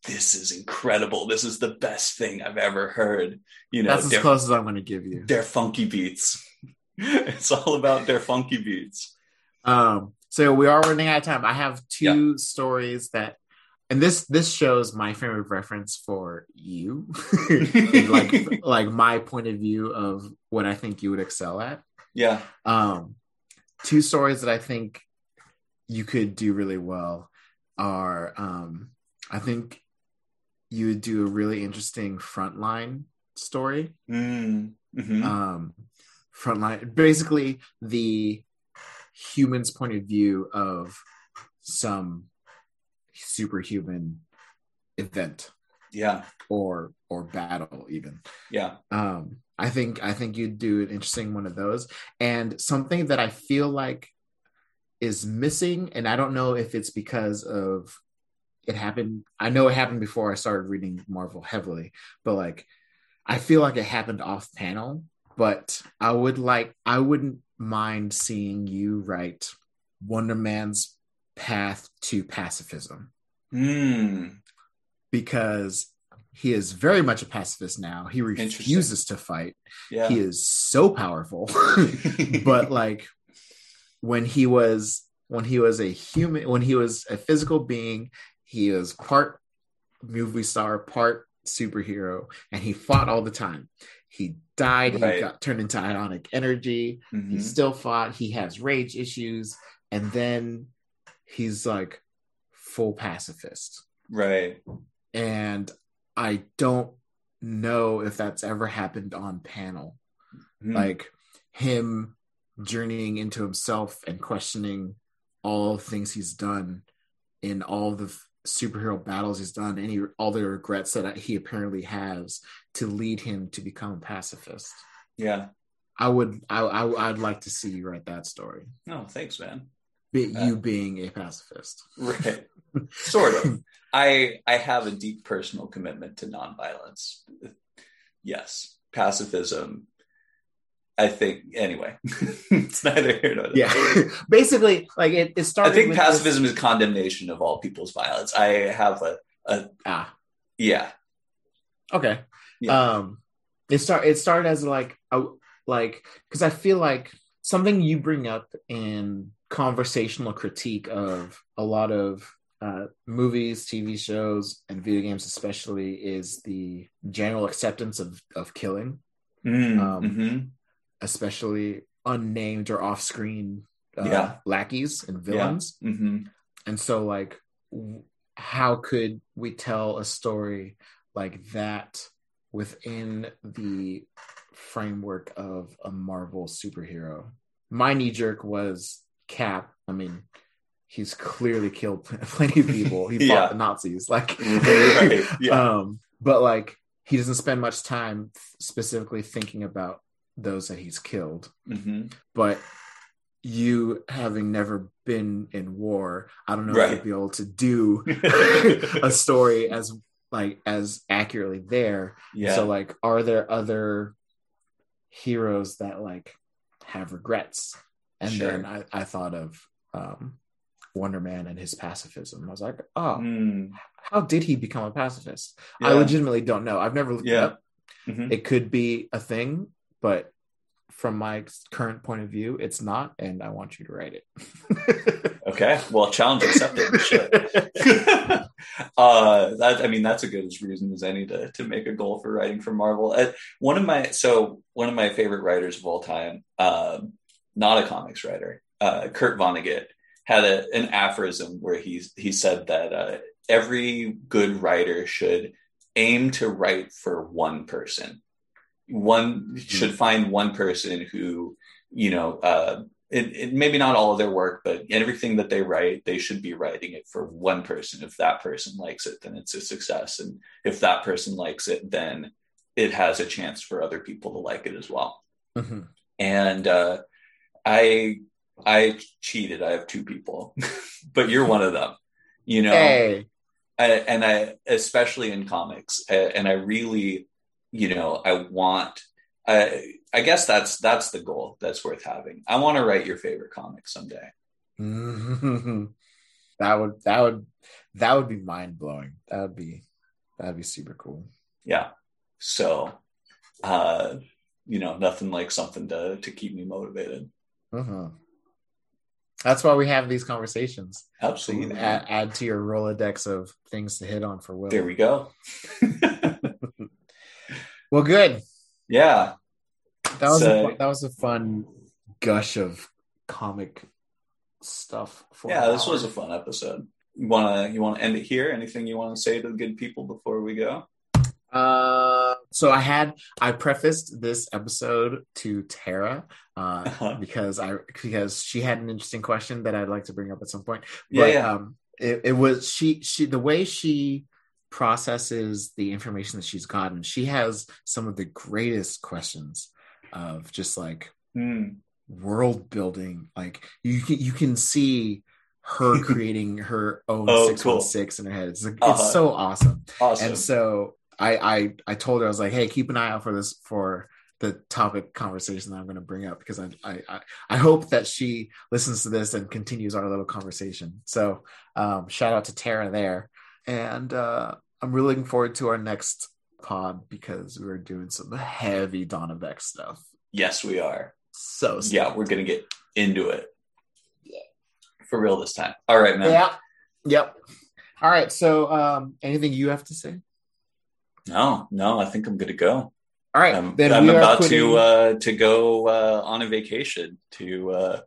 this is incredible. This is the best thing I've ever heard. You know that's as close as I'm going to give you. they're funky beats. *laughs* It's all about their funky beats. Um so we are running out of time. I have two yeah. stories that and this this shows my frame of reference for you. *laughs* *laughs* Like like my point of view of what i think you would excel at. Yeah. Um two stories that i think you could do really well are um i think you would do a really interesting frontline story. Mm. mm-hmm. um frontline basically the human's point of view of some superhuman event. Yeah. Or or battle even. Yeah. Um i think i think you'd do an interesting one of those. And something that i feel like is missing and i don't know if it's because of it happened i know it happened before i started reading marvel heavily but like i feel like it happened off panel but i would like i wouldn't mind seeing you write wonder man's path to pacifism. Mm. Because he is very much a pacifist now. He refuses to fight. Yeah. He is so powerful. *laughs* but like when he was when he was a human when he was a physical being, he was part movie star, part superhero, and he fought all the time. He died, right. he got turned into ionic energy, mm-hmm. he still fought, he has rage issues, and then he's like full pacifist. Right. And I don't know if that's ever happened on panel. Mm. Like him journeying into himself and questioning all things he's done in all the superhero battles he's done any all the regrets that he apparently has to lead him to become a pacifist yeah i would i, I i'd like to see you write that story oh thanks man be, uh, you being a pacifist. Right. *laughs* sort of. I I have a deep personal commitment to nonviolence. Yes. Pacifism. I think anyway. *laughs* it's neither here nor there. Yeah. *laughs* Basically, like it, it started. I think pacifism this... is condemnation of all people's violence. I have a, a ah yeah. Okay. Yeah. Um it start it started as like a like because I feel like something you bring up in conversational critique of a lot of uh, movies, TV shows, and video games, especially, is the general acceptance of of killing, mm, um, mm-hmm. Especially unnamed or off screen uh, yeah. lackeys and villains. Yeah. Mm-hmm. And so, like, w- how could we tell a story like that within the framework of a Marvel superhero? My knee jerk was Cap, I mean, he's clearly killed *laughs* plenty of people. He *laughs* fought yeah. the Nazis, like, *laughs* right. yeah. um, but like he doesn't spend much time specifically thinking about those that he's killed. Mm-hmm. But you having never been in war, I don't know right. if you'd be able to do *laughs* a story as like as accurately there. Yeah. So like, are there other heroes that like have regrets and sure. then I, I thought of um, Wonder Man and his pacifism. I was like, oh, mm. how did he become a pacifist? Yeah. I legitimately don't know. I've never looked yeah. it up. Mm-hmm. It could be a thing, but from my current point of view, it's not, and I want you to write it. *laughs* okay, well, challenge accepted. *laughs* uh, that I mean, that's a good as reason as any to to make a goal for writing for Marvel. Uh, one of my so one of my favorite writers of all time, um, not a comics writer, uh, Kurt Vonnegut, had a, an aphorism where he he said that uh, every good writer should aim to write for one person. One mm-hmm. should find one person who, you know, uh, it, it, maybe not all of their work, but everything that they write, they should be writing it for one person. If that person likes it, then it's a success, and if that person likes it, then it has a chance for other people to like it as well. Mm-hmm. And uh, I I cheated. I have two people, *laughs* but you're one of them. You know, hey, I, and I especially in comics, and I really, you know, I want. I I guess that's that's the goal that's worth having. I want to write your favorite comic someday. *laughs* that would that would that would be mind blowing. That would be that'd be super cool. Yeah. So, uh, you know, nothing like something to to keep me motivated. Uh-huh. That's why we have these conversations. Absolutely. So add, add, to your Rolodex of things to hit on for Will. There we go. *laughs* well, good. Yeah. That was so, a, that was a fun gush of comic stuff. For yeah, this was a fun episode. You wanna you wanna end it here? Anything you want to say to the good people before we go? Uh, so I had I prefaced this episode to Tara uh, uh-huh. because I because she had an interesting question that I'd like to bring up at some point. But, yeah, yeah. Um, it, it was she she the way she processes the information that she's gotten. She has some of the greatest questions of just like mm. world building. Like you can you can see her *laughs* creating her own oh, 616 cool. in her head. It's, it's uh-huh. so awesome. Awesome. And so I, I I told her I was like, hey, keep an eye out for this for the topic conversation that I'm going to bring up because I, I I hope that she listens to this and continues our little conversation. So um, shout out to Tara there, and uh, I'm really looking forward to our next pod because we're doing some heavy X stuff. Yes, we are. So yeah, we're gonna get into it. Yeah, for real this time. All right, man. Yeah. Yep. All right. So, um, anything you have to say? No, no, I think I'm good to go. All right, I'm, I'm about to uh, to go uh, on a vacation to uh,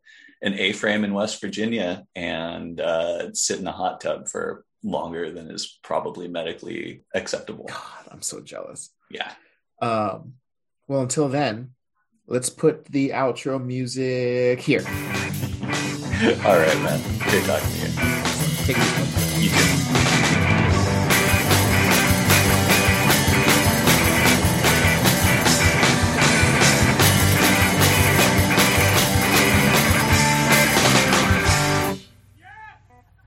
an A-frame in West Virginia and uh, sit in a hot tub for longer than is probably medically acceptable. God, I'm so jealous. Yeah. Um, well, until then, let's put the outro music here. *laughs* All right, man. Good talking to you. Take it. You too.